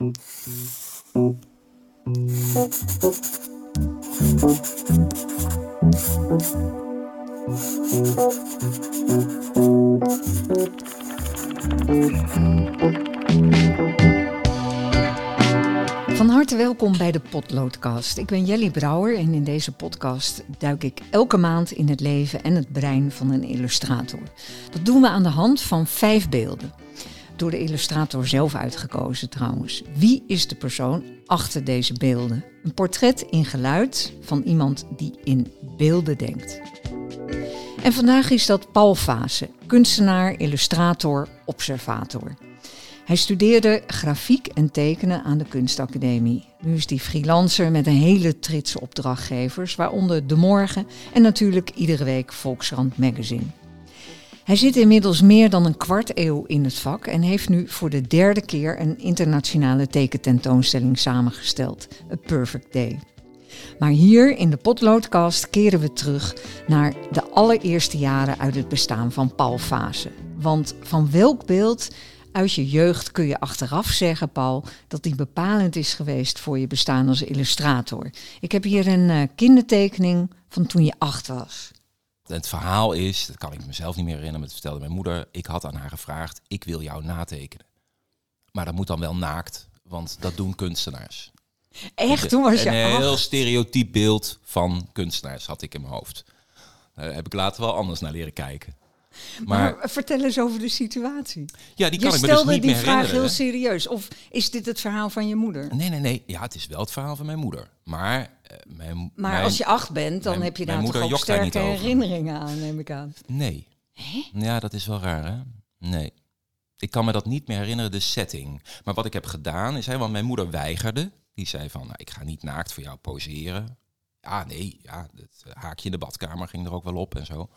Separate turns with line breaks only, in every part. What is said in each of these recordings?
Van harte welkom bij de Potloodcast. Ik ben Jelly Brouwer en in deze podcast duik ik elke maand in het leven en het brein van een illustrator. Dat doen we aan de hand van vijf beelden. Door de illustrator zelf uitgekozen trouwens. Wie is de persoon achter deze beelden? Een portret in geluid van iemand die in beelden denkt. En vandaag is dat Paul Vase, kunstenaar, illustrator, observator. Hij studeerde grafiek en tekenen aan de Kunstacademie. Nu is hij freelancer met een hele trits opdrachtgevers, waaronder De Morgen en natuurlijk iedere week Volkskrant Magazine. Hij zit inmiddels meer dan een kwart eeuw in het vak en heeft nu voor de derde keer een internationale tekententoonstelling samengesteld, A Perfect Day. Maar hier in de potloodkast keren we terug naar de allereerste jaren uit het bestaan van Paul Vase. Want van welk beeld uit je jeugd kun je achteraf zeggen, Paul, dat die bepalend is geweest voor je bestaan als illustrator. Ik heb hier een uh, kindertekening van toen je acht was.
Het verhaal is, dat kan ik mezelf niet meer herinneren, maar het vertelde mijn moeder. Ik had aan haar gevraagd, ik wil jou natekenen. Maar dat moet dan wel naakt, want dat doen kunstenaars.
Echt? Toen was je
Een
acht?
heel stereotyp beeld van kunstenaars had ik in mijn hoofd. Daar heb ik later wel anders naar leren kijken.
Maar,
Maar,
vertel eens over de situatie.
ja, die
Je
kan ik me dus
stelde
niet
die vraag heel serieus. Of is dit het verhaal van je moeder?
Nee, nee, nee. Ja, het is wel het verhaal van mijn moeder. Maar, eh, mijn,
Maar
mijn-
als je acht bent, dan
mijn-
heb je daar toch ook sterke herinneringen aan, neem ik aan.
Nee. Ja, dat is wel raar, hè? Nee. Ik kan me dat niet meer herinneren, de setting. Maar wat ik heb gedaan is, hè, want mijn moeder weigerde. Die zei van, nou, ik ga niet naakt voor jou poseren. Ja, nee, ja, het eh, haakje in de badkamer ging er ook wel op en zo.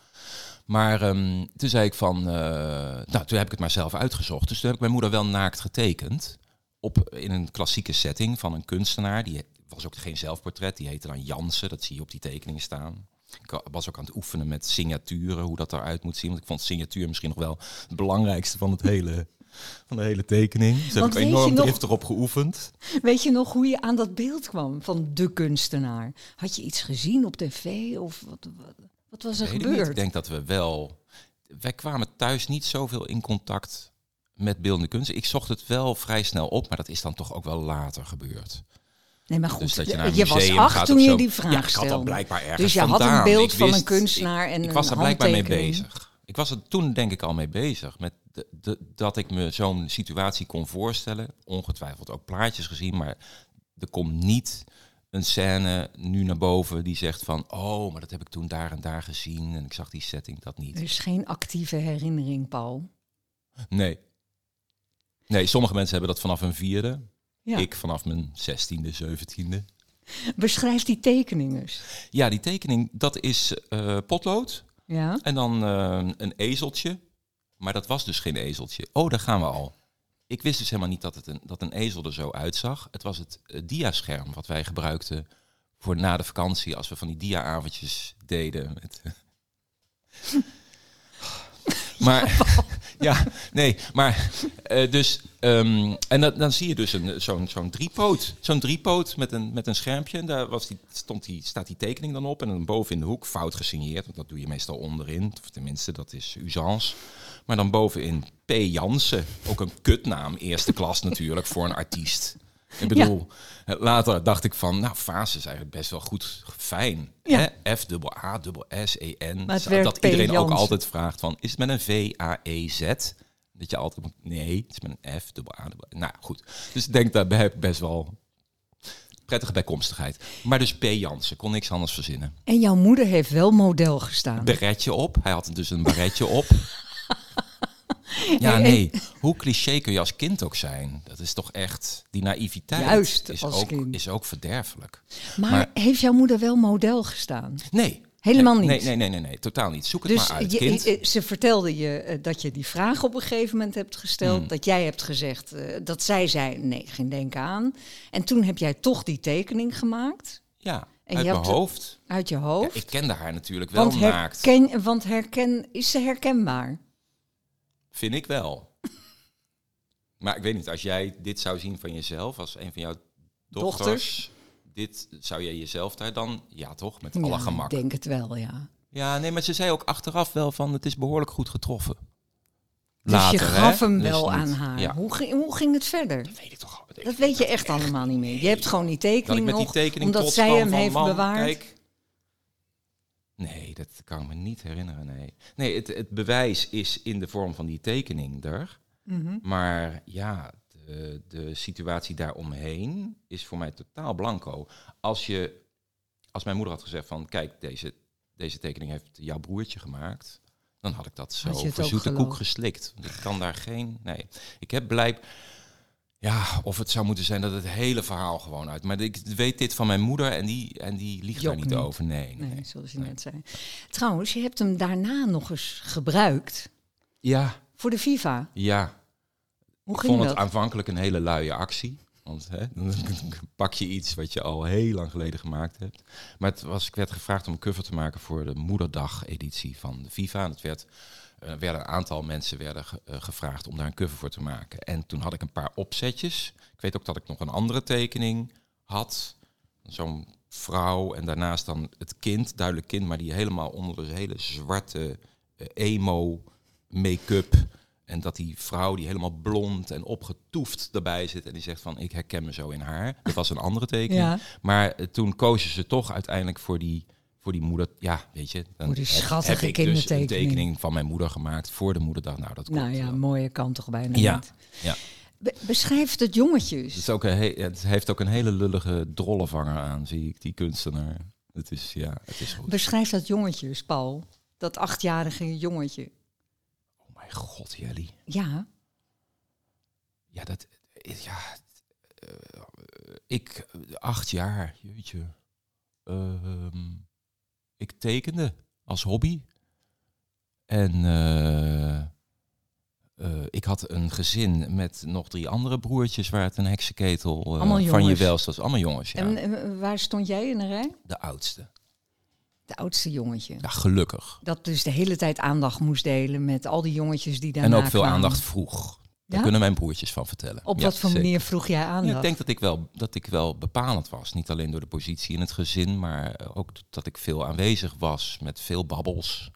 Maar ehm, toen zei ik van, eh, nou, toen heb ik het maar zelf uitgezocht. Dus toen heb ik mijn moeder wel naakt getekend. Op, in een klassieke setting van een kunstenaar. Die was ook geen zelfportret, die heette dan Jansen. Dat zie je op die tekeningen staan. Ik was ook aan het oefenen met signaturen, hoe dat eruit moet zien. Want ik vond signatuur misschien nog wel het belangrijkste van, het hele, van de hele tekening. Dus daar
Want
heb ik
weet je
enorm
nog-
driftig op geoefend.
Weet je nog hoe je aan dat beeld kwam van de kunstenaar? Had je iets gezien op tv of wat, wat, wat was er
ik niet.
gebeurd?
Ik denk dat we wel... Wij kwamen thuis niet zoveel in contact met beeldende kunst. Ik zocht het wel vrij snel op, maar dat is dan toch ook wel later gebeurd.
Nee, maar goed,
Dus dat je
je,
naar een
was acht
gaat
toen je die vraag
Ja, ik had
stelde.
dat blijkbaar ergens
Dus je had een beeld
Ik
van een kunstenaar en
ik
een
was er blijkbaar mee
handtekening.
bezig. Ik was er toen denk ik al mee bezig. Met de, de- dat ik me zo'n situatie kon voorstellen. Ongetwijfeld ook plaatjes gezien, maar er komt niet een scène nu naar boven die zegt van... oh, maar dat heb ik toen daar en daar gezien en ik zag die setting, dat niet.
Er is geen actieve herinnering, Paul.
Nee. Nee, sommige mensen hebben dat vanaf hun vierde.
Ja.
Ik vanaf mijn zestiende, zeventiende.
Beschrijf die tekening eens.
Ja, die tekening, dat is eh, potlood.
Ja?
En dan eh, een ezeltje. Maar dat was dus geen ezeltje. Oh, daar gaan we al. Ik wist dus helemaal niet dat, het een, dat een ezel er zo uitzag. Het was het eh, diascherm wat wij gebruikten voor na de vakantie. Als we van die dia-avondjes deden. Met. maar, ja, nee, maar eh, dus... ehm, en dan, dan zie je dus een, zo'n zo'n driepoot. Zo'n driepoot met een, met een schermpje. En daar was die, stond die, staat die tekening dan op. En dan boven in de hoek, fout gesigneerd. Want dat doe je meestal onderin. Of tenminste, dat is usance. Maar dan bovenin P. Jansen. Ook een kutnaam, eerste klas natuurlijk, voor een artiest. Ik bedoel, later dacht ik van, nou, Fase is eigenlijk best wel goed, fijn.
Ja.
Hè? F, dubbel A, dubbel S, E, N. Dat
P.
iedereen ook altijd vraagt van, is het met een V, A, E, Z? Dat je altijd moet, nee, het is met een F, dubbel A, dubbel Nou, goed. Dus ik denk, daar heb ik best wel prettige bijkomstigheid. Maar dus P. Jansen, kon niks anders verzinnen.
En jouw moeder heeft wel model gestaan.
Beretje op, hij had dus een baretje op. Ja, nee. Hoe cliché kun je als kind ook zijn? Dat is toch echt... Die naïviteit
Juist,
is,
als
ook,
kind.
is ook verderfelijk.
maar,
maar-
heeft jouw moeder wel model gestaan?
Nee.
Helemaal
nee,
niet?
Nee, nee, nee, nee, nee, totaal niet. Zoek het
Dus
maar uit,
je-
kind.
ze vertelde je eh, dat je die vraag op een gegeven moment hebt gesteld.
Hmm.
Dat jij hebt gezegd, eh, dat zij zei, nee, geen denken aan. En toen heb jij toch die tekening gemaakt
ja,
en
uit
je
mijn hoofd.
uit je
Ja,
hoofd.
ik kende haar natuurlijk wel
want
naakt.
herken, want herken, is ze herkenbaar?
Vind ik wel. Maar ik weet niet, als jij dit zou zien van jezelf, als een van jouw dochters,
Dochters?
dit zou jij jezelf daar dan, ja toch, met
Ja,
alle gemak.
Ik denk het wel, ja.
Ja, nee, maar ze zei ook achteraf wel van, het is behoorlijk goed getroffen.
dus je gaf
hè?
hem
Dus
wel
niet-
aan haar.
Ja,
Hoe, ging, hoe ging het verder?
dat weet ik toch al.
Dat weet je echt allemaal niet meer. Je hebt gewoon die
Dat ik
tekening
met die
nog,
tekening
omdat zij hem
van,
heeft
"Mam,
bewaard.
Kijk. Nee, dat kan ik me niet herinneren, nee. Nee, het, het bewijs is in de vorm van die tekening er.
Mhm.
Maar ja, de, de situatie daaromheen is voor mij totaal blanco. Als, je, als mijn moeder had gezegd van, kijk, deze, deze tekening heeft jouw broertje gemaakt... dan had ik dat zo voor zoete koek geslikt. Ik kan daar geen... Nee, ik heb blijk... Ja, of het zou moeten zijn dat het hele verhaal gewoon uit... Maar ik weet dit van mijn moeder en die, en die liegt daar niet
niet.
over. Nee, nee.
Nee, zoals je
Nee.
net zei. Trouwens, je hebt hem daarna nog eens gebruikt
Ja,
voor de FIFA.
ja.
Hoe
ik
ging
vond
dat?
het aanvankelijk een hele luie actie. Want hè, dan pak je iets wat je al heel lang geleden gemaakt hebt. Maar het was, ik werd gevraagd om een cover te maken voor de Moederdag-editie van de FIFA. En het werd, er werden een aantal mensen werden ge- eh, gevraagd om daar een cover voor te maken. En toen had ik een paar opzetjes. Ik weet ook dat ik nog een andere tekening had. Zo'n vrouw en daarnaast dan het kind, duidelijk kind, maar die helemaal onder de hele zwarte eh, emo make-up. En dat die vrouw die helemaal blond en opgetoefd erbij zit en die zegt van ik herken me zo in haar. Dat was een andere tekening.
Ja.
Maar eh, toen kozen ze toch uiteindelijk voor die, voor die moeder. Ja, weet je. Dan
Voor die schattige
heb ik dus een
kindertekening.
tekening van mijn moeder gemaakt voor de moederdag. Nou, dat
Nou
klopt
ja,
wel.
mooie kan toch bijna
Ja,
niet.
ja.
Be- beschrijf het jongetjes.
Het, is ook een he- het heeft ook een hele lullige drollenvanger aan, zie ik, die kunstenaar. Het is, ja, het is goed.
Beschrijf dat jongetjes, Paul. Dat achtjarige jongetje.
Oh mijn god, Jelly.
Ja,
Ja, dat... Ja, eh, ik, acht jaar, jeetje. Ehm, ik tekende als hobby. En eh, eh, ik had een gezin met nog drie andere broertjes waar het een heksenketel eh, van je welst was. Allemaal jongens, ja.
en waar stond jij in de rij?
de oudste.
De oudste jongetje.
Ja, gelukkig.
Dat dus de hele tijd aandacht moest delen met al die jongetjes die
En
daarna
ook veel
kwamen.
aandacht vroeg. Daar kunnen mijn broertjes van vertellen.
Op wat voor manier vroeg jij?
Ja, ik denk dat ik, wel, dat ik wel bepalend was. Niet alleen door de positie in het gezin, maar ook dat ik veel aanwezig was met veel babbels,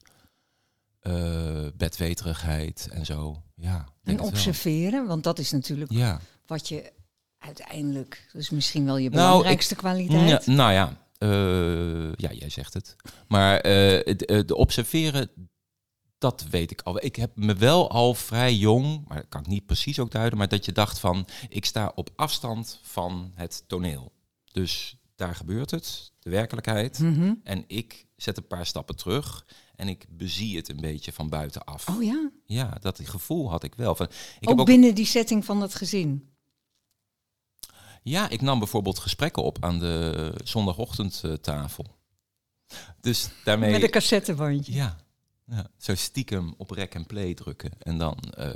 eh bedweterigheid en zo. Ja,
en observeren, want dat is natuurlijk
Ja.
wat je uiteindelijk, is misschien wel je
Nou,
belangrijkste kwaliteit.
Ja, nou ja, eh, ja, jij zegt het. Maar eh, eh, de observeren, dat weet ik al. Ik heb me wel al vrij jong, maar dat kan ik niet precies ook duiden, maar dat je dacht van, ik sta op afstand van het toneel. Dus daar gebeurt het, de werkelijkheid.
Mhm.
En ik zet een paar stappen terug en ik bezie het een beetje van buitenaf.
Oh ja,
Ja, dat gevoel had ik wel. Van, ik
ook,
heb
binnen die setting van dat gezin.
Ja, ik nam bijvoorbeeld gesprekken op aan de zondagochtendtafel. Dus daarmee...
Met een cassettebandje.
Ja, ja, zo stiekem op rek en play drukken. En dan, eh,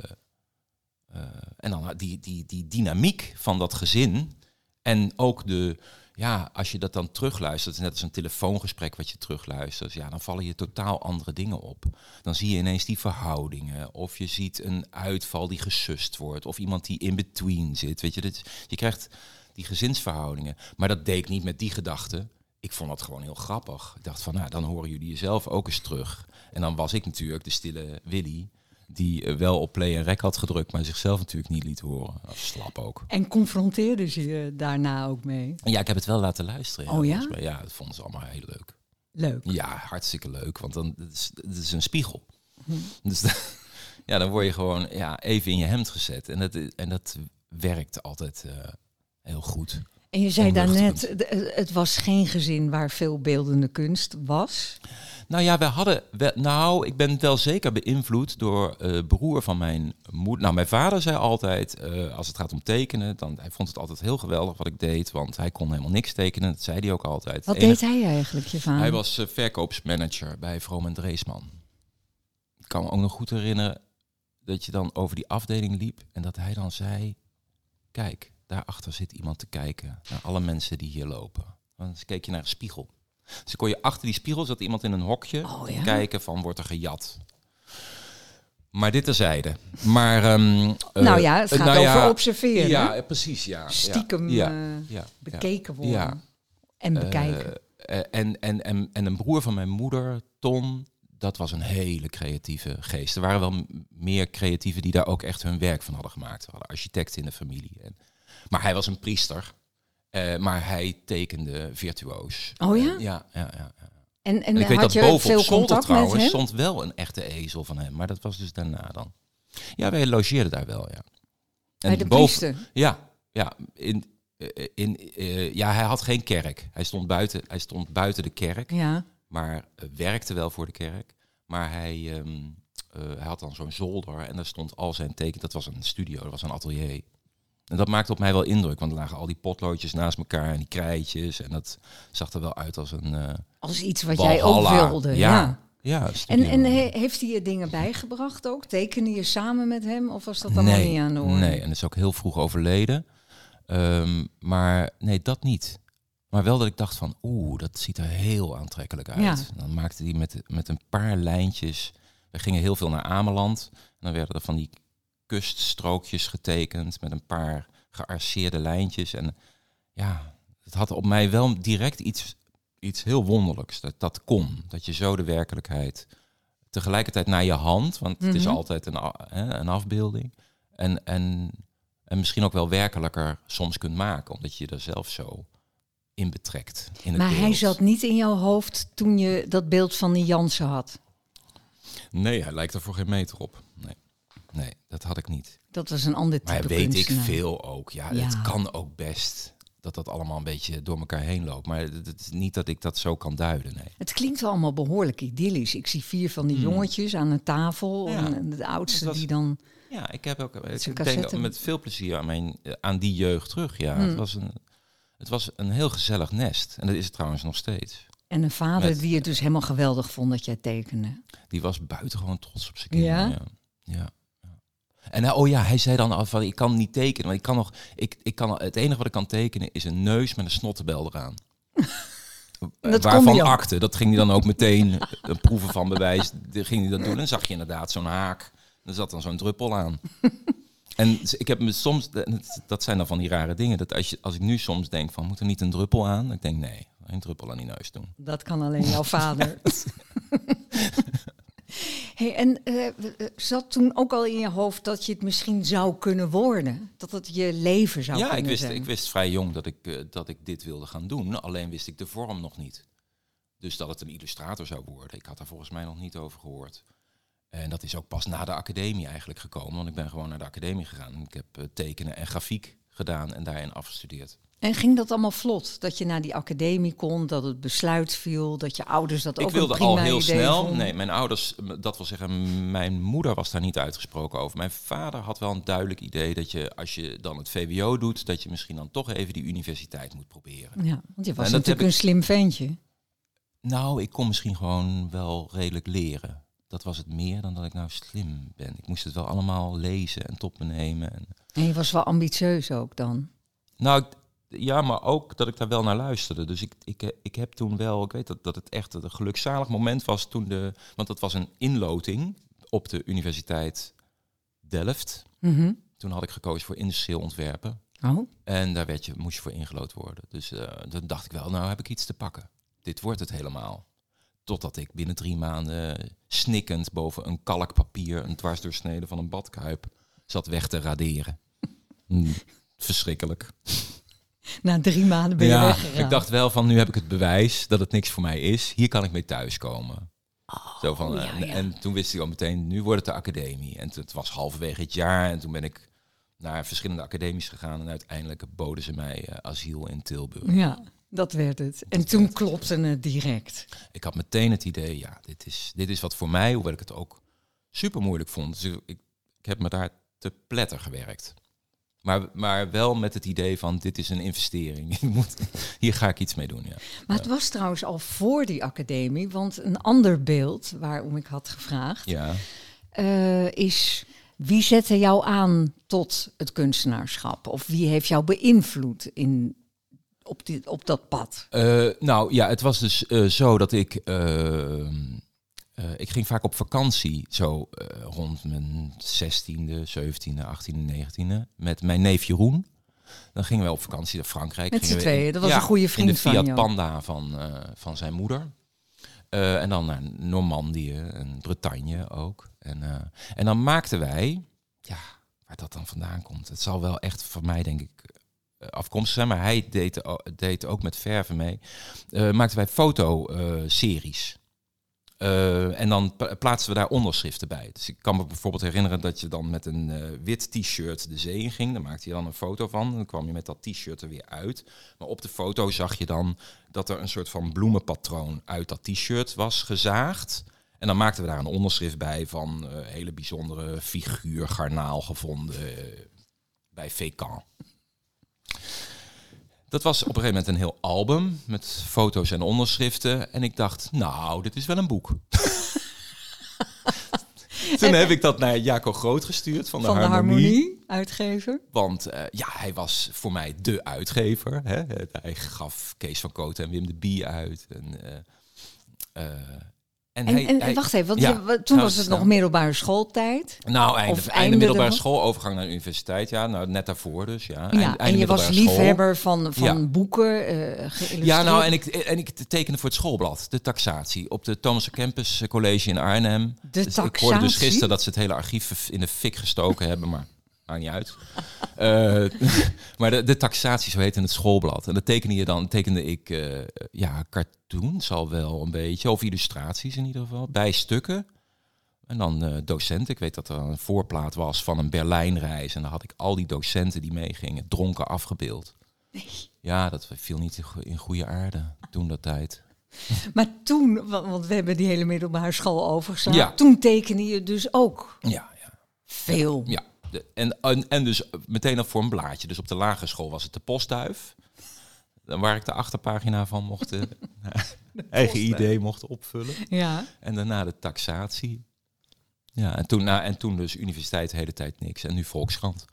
eh, en dan die, die, die dynamiek van dat gezin. En ook de, ja, als je dat dan terugluistert, net als een telefoongesprek wat je terugluistert, ja, dan vallen je totaal andere dingen op. Dan zie je ineens die verhoudingen, of je ziet een uitval die gesust wordt, of iemand die in between zit. Weet je, dit, je krijgt die gezinsverhoudingen. Maar dat deed ik niet met die gedachte. Ik vond dat gewoon heel grappig. Ik dacht van, nou, dan horen jullie jezelf ook eens terug. En dan was ik natuurlijk de stille Willy, die eh, wel op play en rec had gedrukt, maar zichzelf natuurlijk niet liet horen. Slap ook.
En confronteerde ze je daarna ook mee.
Ja, ik heb het wel laten luisteren.
Oh ja?
volgens mij. Ja, dat vonden ze allemaal heel leuk.
Leuk.
Ja, hartstikke leuk, want dan het is het is een spiegel.
Hm.
Dus ja, dan word je gewoon ja, even in je hemd gezet. En dat, en dat werkt altijd eh, heel goed.
En je zei daarnet, het was geen gezin waar veel beeldende kunst was.
Nou ja, we hadden. We, nou, ik ben wel zeker beïnvloed door eh broer van mijn moeder. Nou, mijn vader zei altijd: eh, als het gaat om tekenen, dan hij vond het altijd heel geweldig wat ik deed, want hij kon helemaal niks tekenen. Dat zei hij ook altijd.
Wat deed hij eigenlijk, je vader?
Hij was eh, verkoopsmanager bij Vroom en Dreesman. Ik kan me ook nog goed herinneren dat je dan over die afdeling liep en dat hij dan zei: Kijk, daarachter zit iemand te kijken naar alle mensen die hier lopen. Dan keek je naar een spiegel. Dus dan kon je achter die spiegel zat iemand in een hokje
Oh, ja?
kijken van wordt er gejat. Maar dit terzijde. Maar, ehm, eh,
nou ja, het gaat
nou
over
ja,
observeren.
Ja, precies, ja.
Stiekem
ja,
eh, bekeken worden. En
Eh,
bekijken.
eh, en, en, en, en een broer van mijn moeder, Ton, dat was een hele creatieve geest. Er waren wel meer creatieven die daar ook echt hun werk van hadden gemaakt. We hadden architecten in de familie. En, maar hij was een priester. Eh, maar hij tekende virtuoos.
Oh ja?
En ja, ja, ja. ja.
en en
En ik weet dat boven op zolder trouwens stond wel een echte ezel van hem. Maar dat was dus daarna dan. Ja, wij logeerden daar wel, ja.
Bij de
boven-
priester?
Ja, ja. In, eh, in, eh, ja, hij had geen kerk. Hij stond buiten, hij stond buiten de kerk,
Ja.
maar eh, werkte wel voor de kerk. Maar hij, ehm, eh, hij had dan zo'n zolder en daar stond al zijn teken. Dat was een studio, dat was een atelier. En dat maakte op mij wel indruk, want er lagen al die potloodjes naast elkaar en die krijtjes. En dat zag er wel uit als een eh
Als iets wat jij ook wilde. Ja.
Ja, ja.
En, en he- heeft hij je dingen bijgebracht ook? Tekende je samen met hem? Of was dat allemaal
nee,
niet aan de orde?
Nee, en is ook heel vroeg overleden. Ehm, maar nee, dat niet. Maar wel dat ik dacht van, oeh, dat ziet er heel aantrekkelijk uit.
Ja.
Dan maakte hij met, met een paar lijntjes. We gingen heel veel naar Ameland. En dan werden er van die kuststrookjes getekend met een paar gearceerde lijntjes. En ja, het had op mij wel direct iets, iets heel wonderlijks. Dat dat kon. Dat je zo de werkelijkheid tegelijkertijd naar je hand, want het is
Mhm.
altijd een, hè, een afbeelding. En, en, en misschien ook wel werkelijker soms kunt maken, omdat je er zelf zo in betrekt. In het
Maar hij zat niet in jouw hoofd toen je dat beeld van die Jansen had.
Nee, hij lijkt er voor geen meter op. Nee, dat had ik niet.
Dat was een ander type
Maar weet ik veel ook. Ja,
Ja.
het kan ook best dat dat allemaal een beetje door elkaar heen loopt. Maar het is niet dat ik dat zo kan duiden, nee.
Het klinkt wel allemaal behoorlijk idyllisch. Ik zie vier van die jongetjes aan een tafel.
Hmm. Ja.
En de oudste
was-
die dan...
Ja, ik heb ook. Ik denk met veel plezier aan, mijn, eh, aan die jeugd terug. Ja,
Hmm.
het, was een, het was een heel gezellig nest. En dat is het trouwens nog steeds.
En een vader
Met-
die het dus helemaal geweldig vond dat jij tekende.
Die was buitengewoon trots op zijn kinderen.
Ja?
Ja. ja. En hij, oh ja, hij zei dan al van ik kan niet tekenen. Want ik kan nog. Ik, ik kan, het enige wat ik kan tekenen is een neus met een snottenbel eraan.
Dat
Waarvan akte. Dat ging hij dan ook meteen. Een proeven van bewijs. Ging hij dat doen. En dan zag je inderdaad zo'n haak. Er zat dan zo'n druppel aan. En ik heb me soms, dat zijn dan van die rare dingen, dat als, je, als ik nu soms denk van, moet er niet een druppel aan? Ik denk, nee, geen druppel aan die neus doen.
Dat kan alleen jouw vader. hey, en eh, eh, zat toen ook al in je hoofd dat je het misschien zou kunnen worden? Dat het je leven zou
ja,
kunnen
ik wist,
zijn?
ik wist vrij jong dat ik, eh, dat ik dit wilde gaan doen, alleen wist ik de vorm nog niet. Dus dat het een illustrator zou worden, ik had daar volgens mij nog niet over gehoord. En dat is ook pas na de academie eigenlijk gekomen, want ik ben gewoon naar de academie gegaan. Ik heb tekenen en grafiek gedaan en daarin afgestudeerd.
En ging dat allemaal vlot? Dat je naar die academie kon, dat het besluit viel, dat je ouders dat ook
Ik wilde
een prima
al heel snel.
vonden?
Nee, mijn ouders, dat wil zeggen, mijn moeder was daar niet uitgesproken over. Mijn vader had wel een duidelijk idee dat je, als je dan het VWO doet, dat je misschien dan toch even die universiteit moet proberen.
Ja, want je was
En
natuurlijk
ik-
een slim ventje.
Nou, ik kon misschien gewoon wel redelijk leren. Dat was het meer dan dat ik nou slim ben. Ik moest het wel allemaal lezen en tot me nemen. En,
En je was wel ambitieus ook dan.
nou, ik- ja, maar ook dat ik daar wel naar luisterde. Dus ik, ik, ik heb toen wel, ik weet dat, dat het echt een gelukzalig moment was toen de, want dat was een inloting op de Universiteit Delft.
Mhm.
Toen had ik gekozen voor industrieel ontwerpen.
Oh,
En daar werd je, moest je voor ingelood worden. Dus eh, dan dacht ik wel, nou heb ik iets te pakken. Dit wordt het helemaal. Totdat ik binnen drie maanden snikkend boven een kalkpapier een dwarsdoorsnede van een badkuip zat weg te raderen. Hmm, verschrikkelijk.
na drie maanden ben je
ja,
weggegaan.
ik dacht wel van nu heb ik het bewijs dat het niks voor mij is. Hier kan ik mee thuiskomen. Zo van,
ja,
eh,
ja.
En toen wist ik al meteen, nu wordt het de academie. En het was halverwege het jaar en toen ben ik naar verschillende academies gegaan. En uiteindelijk boden ze mij eh, asiel in Tilburg.
Ja, dat werd het. En toen klopte het direct.
Ik had meteen het idee, ja, dit is, dit is wat voor mij, hoewel ik het ook super moeilijk vond. Dus ik, ik heb me daar te pletter gewerkt. Maar, maar wel met het idee van, dit is een investering. Moet, hier ga ik iets mee doen, ja.
Maar het was trouwens al voor die academie, want een ander beeld waarom ik had gevraagd
Ja,
eh, is wie zette jou aan tot het kunstenaarschap? Of wie heeft jou beïnvloed in, op, dit, op dat pad?
Eh, nou ja, het was dus eh, zo dat ik. Eh, ik ging vaak op vakantie, zo eh, rond mijn 16e, 17e, 18e, 19e, met mijn neef Jeroen. Dan gingen we op vakantie naar Frankrijk.
Met z'n tweeën, dat was een goede vriend
in de
van
Fiat
jou.
Panda van, eh, van zijn moeder. En dan naar Normandië en Bretagne ook. En, en dan maakten wij, ja, waar dat dan vandaan komt. Het zal wel echt voor mij, denk ik, afkomstig zijn. Maar hij deed, deed ook met verven mee. Maakten wij fotoseries. Eh, en dan pla- plaatsen we daar onderschriften bij. Dus ik kan me bijvoorbeeld herinneren dat je dan met een eh, wit t-shirt de zee in ging. Daar maakte je dan een foto van. En dan kwam je met dat t-shirt er weer uit. Maar op de foto zag je dan dat er een soort van bloemenpatroon uit dat t-shirt was gezaagd. En dan maakten we daar een onderschrift bij van eh, hele bijzondere figuur, garnaal gevonden bij Fécamp. Dat was op een gegeven moment een heel album met foto's en onderschriften. En ik dacht, nou, dit is wel een boek. Toen heb ik dat naar Jaco Groot gestuurd van de,
Van de
Harmonie.
harmonie, uitgever.
Want eh, ja, hij was voor mij de uitgever. Hè? Hij gaf Kees van Kooten en Wim de Bie uit. En, eh, eh, en,
En,
hij,
en,
hij-
wacht even, want
Ja,
je- wa- toen
nou,
was het nog middelbare schooltijd.
Nou, einde,
Of
einde, middelbare school, overgang naar de universiteit. Ja, nou, net daarvoor dus. Ja, Einde-
en je was
school.
liefhebber van, van
Ja.
boeken, eh geïllustreerd.
Ja, nou, en ik, en ik tekende voor het schoolblad, de taxatie, op de Thomas Campus College in Arnhem.
De
Dus ik hoorde dus
taxatie?
gisteren dat ze het hele archief in de fik gestoken hebben, maar maakt niet uit. Eh, maar de, de taxatie, zo heet in het schoolblad. En dat tekende je dan, tekende ik, eh, ja, cartoons al wel een beetje, of illustraties in ieder geval, bij stukken. En dan eh docenten. Ik weet dat er een voorplaat was van een Berlijnreis. En dan had ik al die docenten die meegingen, dronken afgebeeld. Ja, dat viel niet in go- in goede aarde toen dat tijd.
Maar toen, wa- want we hebben die hele middelbare school overgestaan.
Ja.
Toen tekende je dus ook
Ja, ja.
veel.
ja. De, en, en, en dus meteen al voor een blaadje. Dus op de lagere school was het de postduif. Dan Waar ik de achterpagina van mocht, eh, eigen idee mocht opvullen.
Ja.
En daarna de taxatie. Ja, en toen, nou, en toen dus universiteit de hele tijd niks. En nu Volkskrant.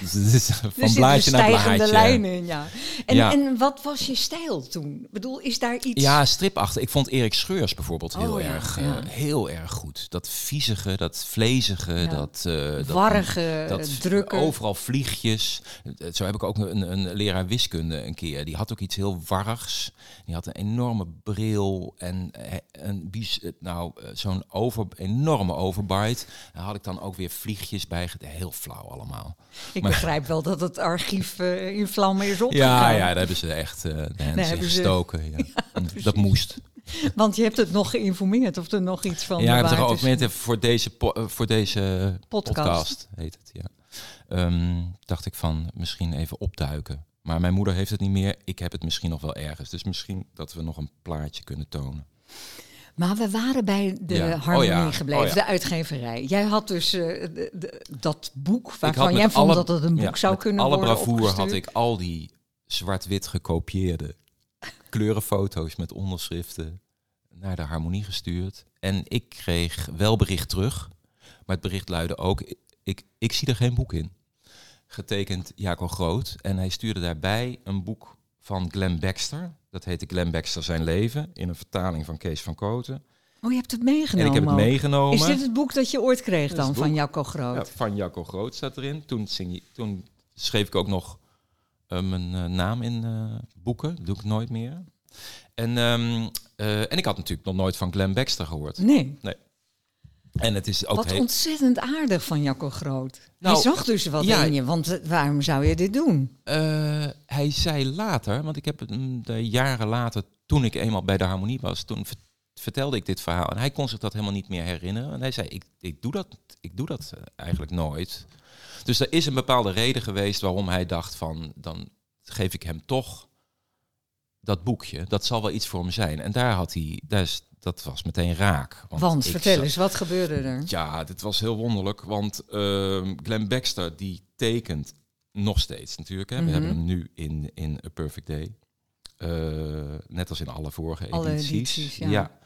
Dus het is van blaadje naar blaadje.
lijnen in, ja. En,
Ja.
en wat was je stijl toen? Ik bedoel, is daar iets...
Ja, stripachtig. Ik vond Erik Scheurs bijvoorbeeld heel,
Oh, ja,
erg, eh, heel erg goed. Dat viezige, dat vlezige,
Ja.
dat... dat
warrige,
dat
eh, drukken.
Overal vliegjes. Zo heb ik ook een, een leraar wiskunde een keer. Die had ook iets heel warrigs. Die had een enorme bril en een nou, zo'n over, enorme overbite. Daar had ik dan ook weer vliegjes bij. Heel flauw allemaal.
Ik
maar-
begrijp wel dat het archief eh, in vlammen is
Ja,
opgegaan.
ja, daar hebben ze echt eh in
hebben ze-
gestoken. Ja. dat moest.
Want je hebt het nog geïnformeerd of er nog iets van
Ja, ik heb er ook
is.
voor deze, eh, voor deze
Podcast.
podcast. heet het. Ja. Ehm, dacht ik van misschien even opduiken. Maar mijn moeder heeft het niet meer. Ik heb het misschien nog wel ergens. Dus misschien dat we nog een plaatje kunnen tonen.
Maar we waren bij de
Ja.
harmonie
Oh ja,
gebleven,
oh ja.
de uitgeverij. Jij had dus de- de- dat boek waarvan
had
jij vond
alle-
dat het een boek zou kunnen
alle
worden
bravoure had
opgestuurd.
ik al die zwart-wit gekopieerde kleurenfoto's met onderschriften naar de harmonie gestuurd. En ik kreeg wel bericht terug. Maar het bericht luidde ook, ik, ik zie er geen boek in. Getekend Jaco Groot. En hij stuurde daarbij een boek van Glenn Baxter. Dat heette Glenn Baxter Zijn Leven. In een vertaling van Kees van Koten.
Oh, je hebt het meegenomen.
En ik heb het meegenomen.
Is dit het boek dat je ooit kreeg dan van. Jacco Groot?
Ja, van Jacco Groot staat erin. Toen, je, toen schreef ik ook nog eh, mijn eh, naam in eh, boeken. Dat doe ik nooit meer. En, ehm, eh, en ik had natuurlijk nog nooit van Glenn Baxter gehoord.
Nee.
En het is ook
Wat
heel-
ontzettend aardig van Jacco Groot.
Nou,
hij zag dus wat
ja.
in je, want eh, waarom zou je dit doen?
Eh, hij zei later, want ik heb het mm, de jaren later, toen ik eenmaal bij de harmonie was, toen ver- vertelde ik dit verhaal. En hij kon zich dat helemaal niet meer herinneren. En hij zei, ik, ik, doe, dat, ik doe dat eh, eigenlijk nooit. Dus er is een bepaalde reden geweest waarom hij dacht van, dan geef ik hem toch dat boekje. Dat zal wel iets voor hem zijn. En daar had hij, daar is, dat was meteen raak.
Want, vertel
zat-
eens, wat gebeurde er?
ja, dit was heel wonderlijk, want ehm Glenn Baxter die tekent nog steeds natuurlijk. Hè. We
Mhm.
hebben hem nu in, in A Perfect Day. Eh, net als in alle vorige
Alle
edities.
edities, ja.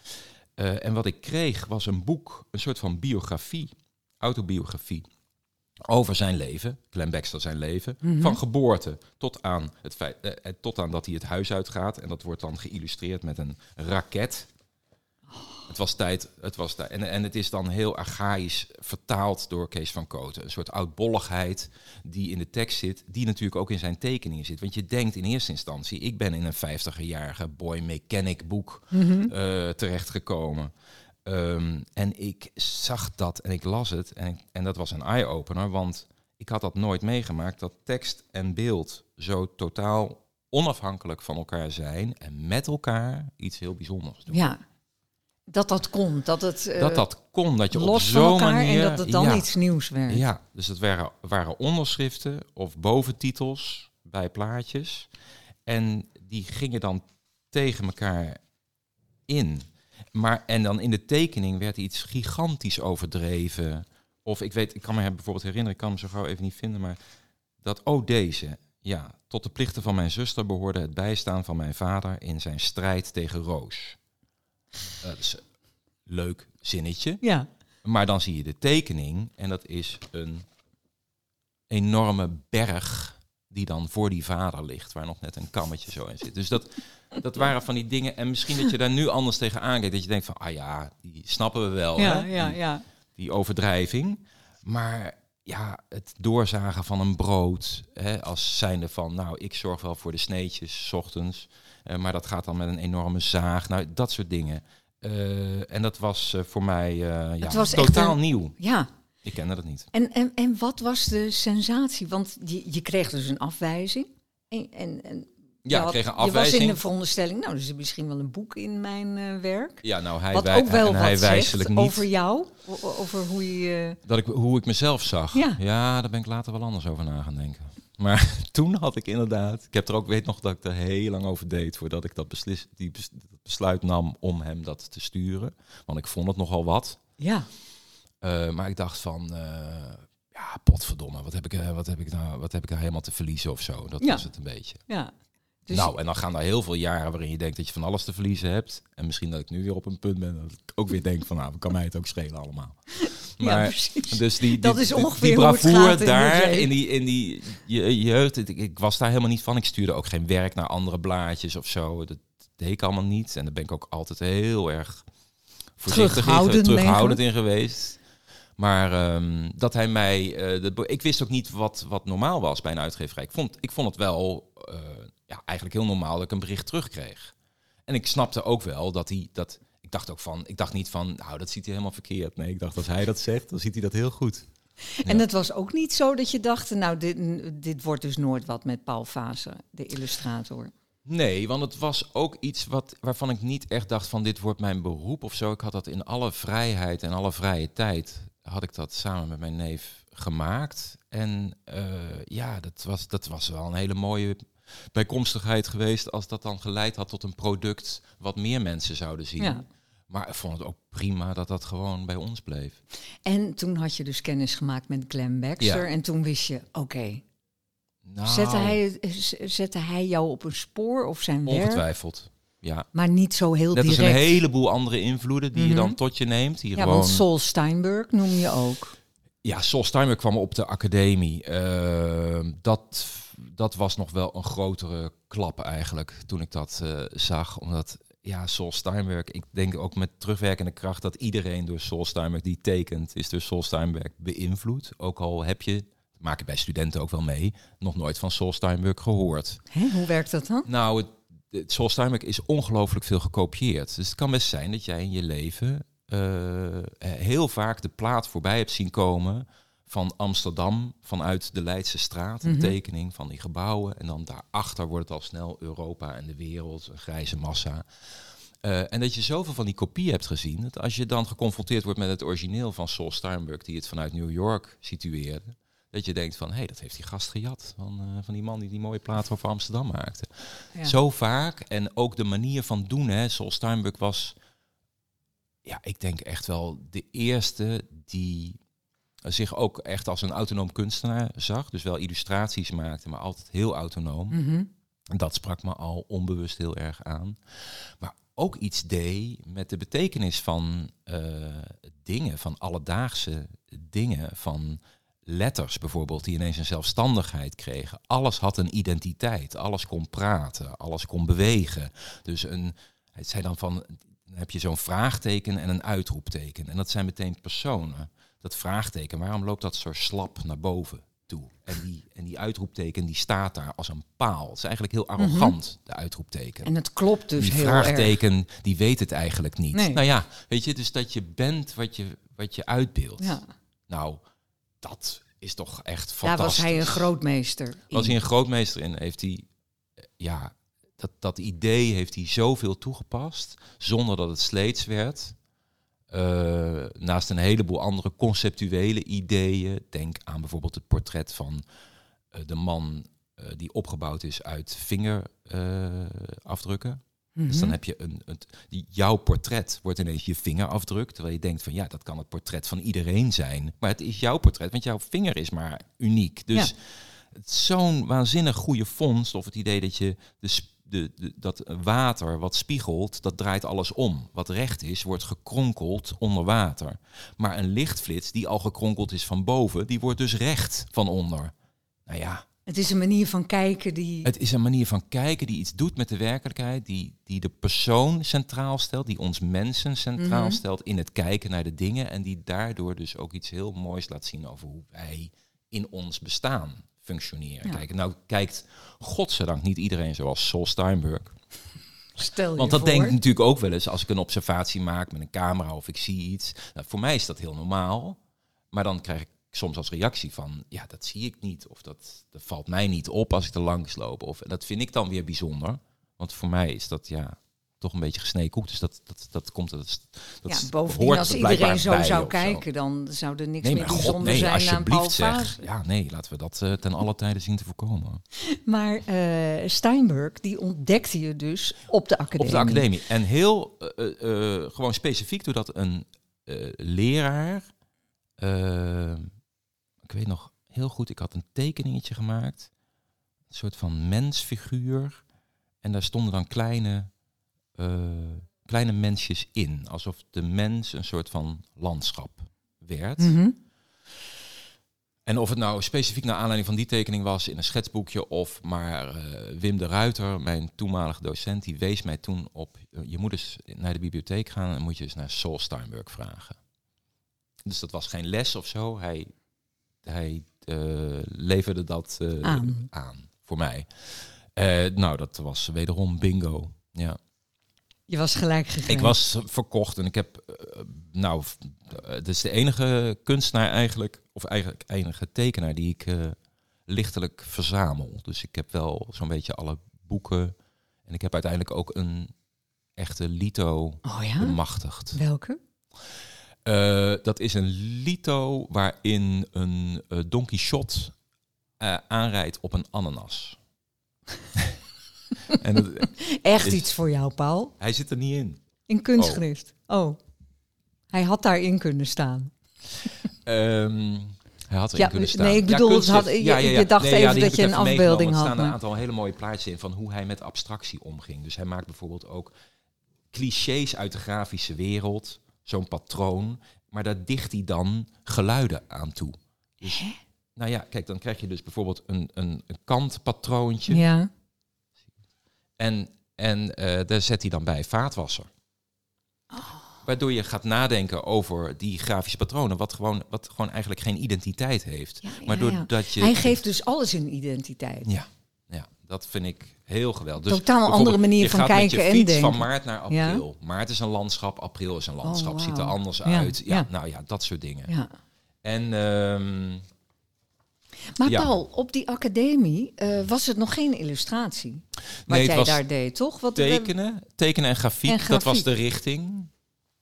Eh, en wat ik kreeg was een boek, een soort van biografie, autobiografie. Over zijn leven, Glenn Baxter zijn leven,
Mhm.
van geboorte tot aan, het feit, eh, tot aan dat hij het huis uitgaat. En dat wordt dan geïllustreerd met een raket. Het was tijd, het was tijd. En, en het is dan heel archaïs vertaald door Kees van Koten. Een soort oudbolligheid die in de tekst zit, die natuurlijk ook in zijn tekeningen zit. Want je denkt in eerste instantie, ik ben in een 50-jarige boy mechanic boek
Mhm.
eh, terechtgekomen. Ehm, en ik zag dat en ik las het en, en dat was een eye-opener, want ik had dat nooit meegemaakt, dat tekst en beeld zo totaal onafhankelijk van elkaar zijn en met elkaar iets heel bijzonders doen.
Ja. Dat dat kon. Dat het eh,
dat dat kon, dat je op
los van
zo'n manier...
en dat het dan
ja,
iets nieuws werd.
Ja, dus het waren, waren onderschriften of boventitels bij plaatjes. En die gingen dan tegen elkaar in. Maar, en dan in de tekening werd iets gigantisch overdreven. Of ik weet, ik kan me bijvoorbeeld herinneren, ik kan hem zo gauw even niet vinden, maar dat, oh deze, ja, tot de plichten van mijn zuster behoorde het bijstaan van mijn vader in zijn strijd tegen Roos. Eh, Dat is een leuk zinnetje.
Ja.
Maar dan zie je de tekening en dat is een enorme berg die dan voor die vader ligt, waar nog net een kammetje zo in zit. Dus dat, dat waren van die dingen. En misschien dat je daar nu anders tegen aankijkt, dat je denkt van, ah ja, die snappen we wel,
Ja,
hè?
ja,
Die,
ja.
die overdrijving. Maar ja, het doorzagen van een brood, hè, als zijnde van, nou, ik zorg wel voor de sneetjes, s ochtends, eh, maar dat gaat dan met een enorme zaag, nou, dat soort dingen. Eh, en dat was eh, voor mij eh, ja,
was
totaal
een-
nieuw.
Ja.
Ik kende dat niet.
En, en, en wat was de sensatie? Want je, je kreeg dus een afwijzing. En, en,
Ja,
had-
ik kreeg een
Je was in
afwijzing.
de veronderstelling, nou, er is misschien wel een boek in mijn eh, werk.
Ja, nou, hij,
wat
wij-
ook wel
hij wijselijk niet.
over jou. Over hoe je...
Dat ik, hoe ik mezelf zag.
Ja.
daar ben ik later wel anders over na gaan denken. Maar toen had ik inderdaad... Ik heb er ook, weet nog dat ik er heel lang over deed... voordat ik dat, beslis, die bes- besluit nam om hem dat te sturen. Want ik vond het nogal wat.
Ja,
Eh, maar ik dacht van... eh, ja, potverdomme. Wat heb, ik, eh, wat, heb ik nou, wat heb ik nou helemaal te verliezen of zo? Dat
Ja.
was het een beetje.
ja. Dus
nou, en dan gaan er heel veel jaren waarin je denkt dat je van alles te verliezen hebt. En misschien dat ik nu weer op een punt ben dat ik ook weer denk van... nou, kan mij het ook schelen allemaal.
ja, precies.
Dus die,
Dat
die-
is
die-
ongeveer
die bravoure
in
daar in die, in die je, jeugd. Ik, ik was daar helemaal niet van. Ik stuurde ook geen werk naar andere blaadjes of zo. Dat deed ik allemaal niet. En daar ben ik ook altijd heel erg voorzichtig in,
Terughoudend, ik.
terughoudend in geweest. Maar ehm, dat hij mij. eh, de, ik wist ook niet wat, wat normaal was bij een uitgeverij. Ik vond, ik vond het wel eh, ja, eigenlijk heel normaal dat ik een bericht terugkreeg. En ik snapte ook wel dat hij dat. Ik dacht ook van. Ik dacht niet van. Nou, dat ziet hij helemaal verkeerd. Nee, ik dacht als hij dat zegt, dan ziet hij dat heel goed.
En het was ook niet zo dat je dacht, nou, dit, dit wordt dus nooit wat met Paul Fase, de illustrator.
Nee, want het was ook iets wat, waarvan ik niet echt dacht van dit wordt mijn beroep of zo. Ik had dat in alle vrijheid en alle vrije tijd, had ik dat samen met mijn neef gemaakt. En eh, ja, dat was, dat was wel een hele mooie bijkomstigheid geweest als dat dan geleid had tot een product wat meer mensen zouden zien.
Ja.
Maar ik vond het ook prima dat dat gewoon bij ons bleef.
En toen had je dus kennis gemaakt met Glenn Baxter.
Ja.
En toen wist je, oké,
Nou,
zette, hij, z- zette hij jou op een spoor of zijn werk?
ongetwijfeld. Ja.
Maar niet zo heel
Net als
direct.
een heleboel andere invloeden die je
Mhm.
dan tot je neemt. Die
ja,
gewoon...
want Sol Steinberg noem je ook.
Ja, Sol Steinberg kwam op de academie. Ehm, dat, dat was nog wel een grotere klap eigenlijk toen ik dat eh, zag. Omdat, ja, Sol Steinberg, ik denk ook met terugwerkende kracht dat iedereen door Sol Steinberg die tekent, is door Sol Steinberg beïnvloed. Ook al heb je, maak ik bij studenten ook wel mee, nog nooit van Sol Steinberg gehoord.
Hè, hoe werkt dat dan?
Nou, het, het Sol Steinberg is ongelooflijk veel gekopieerd. Dus het kan best zijn dat jij in je leven eh, heel vaak de plaat voorbij hebt zien komen van Amsterdam vanuit de Leidse straat. Een
Mhm.
tekening van die gebouwen. En dan daarachter wordt het al snel Europa en de wereld, een grijze massa. Eh, en dat je zoveel van die kopieën hebt gezien, dat als je dan geconfronteerd wordt met het origineel van Sol Steinberg, die het vanuit New York situeerde, dat je denkt van, hé, hey, dat heeft die gast gejat van, eh, van die man die die mooie plaat over Amsterdam maakte.
Ja.
Zo vaak. En ook de manier van doen. Hè. Sol Steinbeck was, ja, ik denk echt wel de eerste die zich ook echt als een autonoom kunstenaar zag. Dus wel illustraties maakte, maar altijd heel autonoom. En dat sprak me al onbewust heel erg aan. Maar ook iets deed met de betekenis van eh, dingen, van alledaagse dingen, van letters bijvoorbeeld, die ineens een zelfstandigheid kregen. Alles had een identiteit, alles kon praten, alles kon bewegen. Dus een, het zei dan van, dan heb je zo'n vraagteken en een uitroepteken. En dat zijn meteen personen. Dat vraagteken, waarom loopt dat zo slap naar boven toe? En die, en die uitroepteken die staat daar als een paal. Het is eigenlijk heel arrogant, de uitroepteken.
En het klopt dus
die
heel erg.
vraagteken, die weet het eigenlijk niet.
Nee.
Nou ja, weet je, dus dat je bent wat je, wat je uitbeeldt.
Ja.
Nou, dat is toch echt
Daar
fantastisch.
was hij een grootmeester.
Was hij een grootmeester in, heeft hij, eh, ja, dat, dat idee heeft hij zoveel toegepast, zonder dat het sleets werd. Eh, naast een heleboel andere conceptuele ideeën, denk aan bijvoorbeeld het portret van eh, de man eh, die opgebouwd is uit vingerafdrukken. Dus dan
Mhm.
heb je een, die, jouw portret wordt ineens je vingerafdruk. Terwijl je denkt van ja, dat kan het portret van iedereen zijn. Maar het is jouw portret, want jouw vinger is maar uniek. Dus
Ja.
het is zo'n waanzinnig goede vondst. Of het idee dat je de, de, de, dat water wat spiegelt, dat draait alles om. Wat recht is, wordt gekronkeld onder water. Maar een lichtflits die al gekronkeld is van boven, die wordt dus recht van onder. Nou ja,
Het is een manier van kijken die...
het is een manier van kijken die iets doet met de werkelijkheid, die, die de persoon centraal stelt, die ons mensen centraal
Mhm.
stelt in het kijken naar de dingen en die daardoor dus ook iets heel moois laat zien over hoe wij in ons bestaan functioneren.
Ja.
Kijk, nou kijkt godzijdank niet iedereen zoals Sol Steinberg.
Stel je
Want dat
voor.
denk ik natuurlijk ook wel eens als ik een observatie maak met een camera of ik zie iets. Nou, voor mij is dat heel normaal. Maar dan krijg ik soms als reactie van, ja, dat zie ik niet. Of dat, dat valt mij niet op als ik er langs loop. Of, en dat vind ik dan weer bijzonder. Want voor mij is dat, ja, toch een beetje gesneden koek. Dus dat, dat, dat komt, dat, dat
ja, bovendien,
hoort
als
er
iedereen zo zou
zo.
kijken, dan zou er niks
Nee,
meer bijzonder
nee,
zijn
alsjeblieft zeg. Ja, nee, laten we dat eh, ten alle tijden zien te voorkomen.
Maar eh, Steinberg, die ontdekte je dus op de academie.
Op de academie. En heel eh, gewoon specifiek doordat een leraar. ik weet nog heel goed, ik had een tekeningetje gemaakt. Een soort van mensfiguur. En daar stonden dan kleine, kleine mensjes in. Alsof de mens een soort van landschap werd.
Mhm.
En of het nou specifiek naar aanleiding van die tekening was in een schetsboekje of maar eh, Wim de Ruiter, mijn toenmalige docent, die wees mij toen op, eh, je moet eens naar de bibliotheek gaan en moet je eens naar Sol Steinberg vragen. Dus dat was geen les of zo, hij, hij eh, leverde dat eh,
Aan.
aan voor mij. Eh, nou, dat was wederom bingo. Ja.
Je was gelijk gegeven.
Ik was verkocht en ik heb, eh, nou, eh, het is de enige kunstenaar eigenlijk, of eigenlijk enige tekenaar die ik eh, lichtelijk verzamel. Dus ik heb wel zo'n beetje alle boeken en ik heb uiteindelijk ook een echte lito
Oh ja?
bemachtigd.
Welke?
Dat is een lito waarin een Don Quixote aanrijdt op een ananas. en dat-
Echt
Is-
iets voor jou, Paul.
hij zit er niet in.
In kunstschrift. Oh. Hij had daarin kunnen staan.
Ehm, hij had erin
Ja,
kunnen staan.
nee, ik bedoel, het had- je- je dacht even dat je een afbeelding had,
Er staan een aantal hele mooie plaatjes in van hoe hij met abstractie omging. Dus hij maakt bijvoorbeeld ook clichés uit de grafische wereld, zo'n patroon, maar daar dicht hij dan geluiden aan toe. Dus, nou ja, kijk, dan krijg je dus bijvoorbeeld een, een, een kantpatroontje
Ja.
En, en eh, daar zet hij dan bij vaatwasser.
Oh.
Waardoor je gaat nadenken over die grafische patronen, wat gewoon, wat gewoon eigenlijk geen identiteit heeft.
Ja, ja,
maar
ja.
doordat je.
Hij geeft dus alles een identiteit.
Ja, ja, dat vind ik heel geweldig. Dus
Totaal andere manier van kijken en denken.
van maart naar
Ja.
april. Maart is een landschap, april is een landschap.
Oh,
Ziet er anders
Ja,
uit. Ja,
ja.
nou ja, dat soort dingen.
Ja.
En ehm,
Maar
Ja.
Paul, op die academie eh, was het nog geen illustratie. Wat
Nee,
jij
was
daar deed, toch? Wat,
tekenen, tekenen en grafiek,
En
dat was de richting.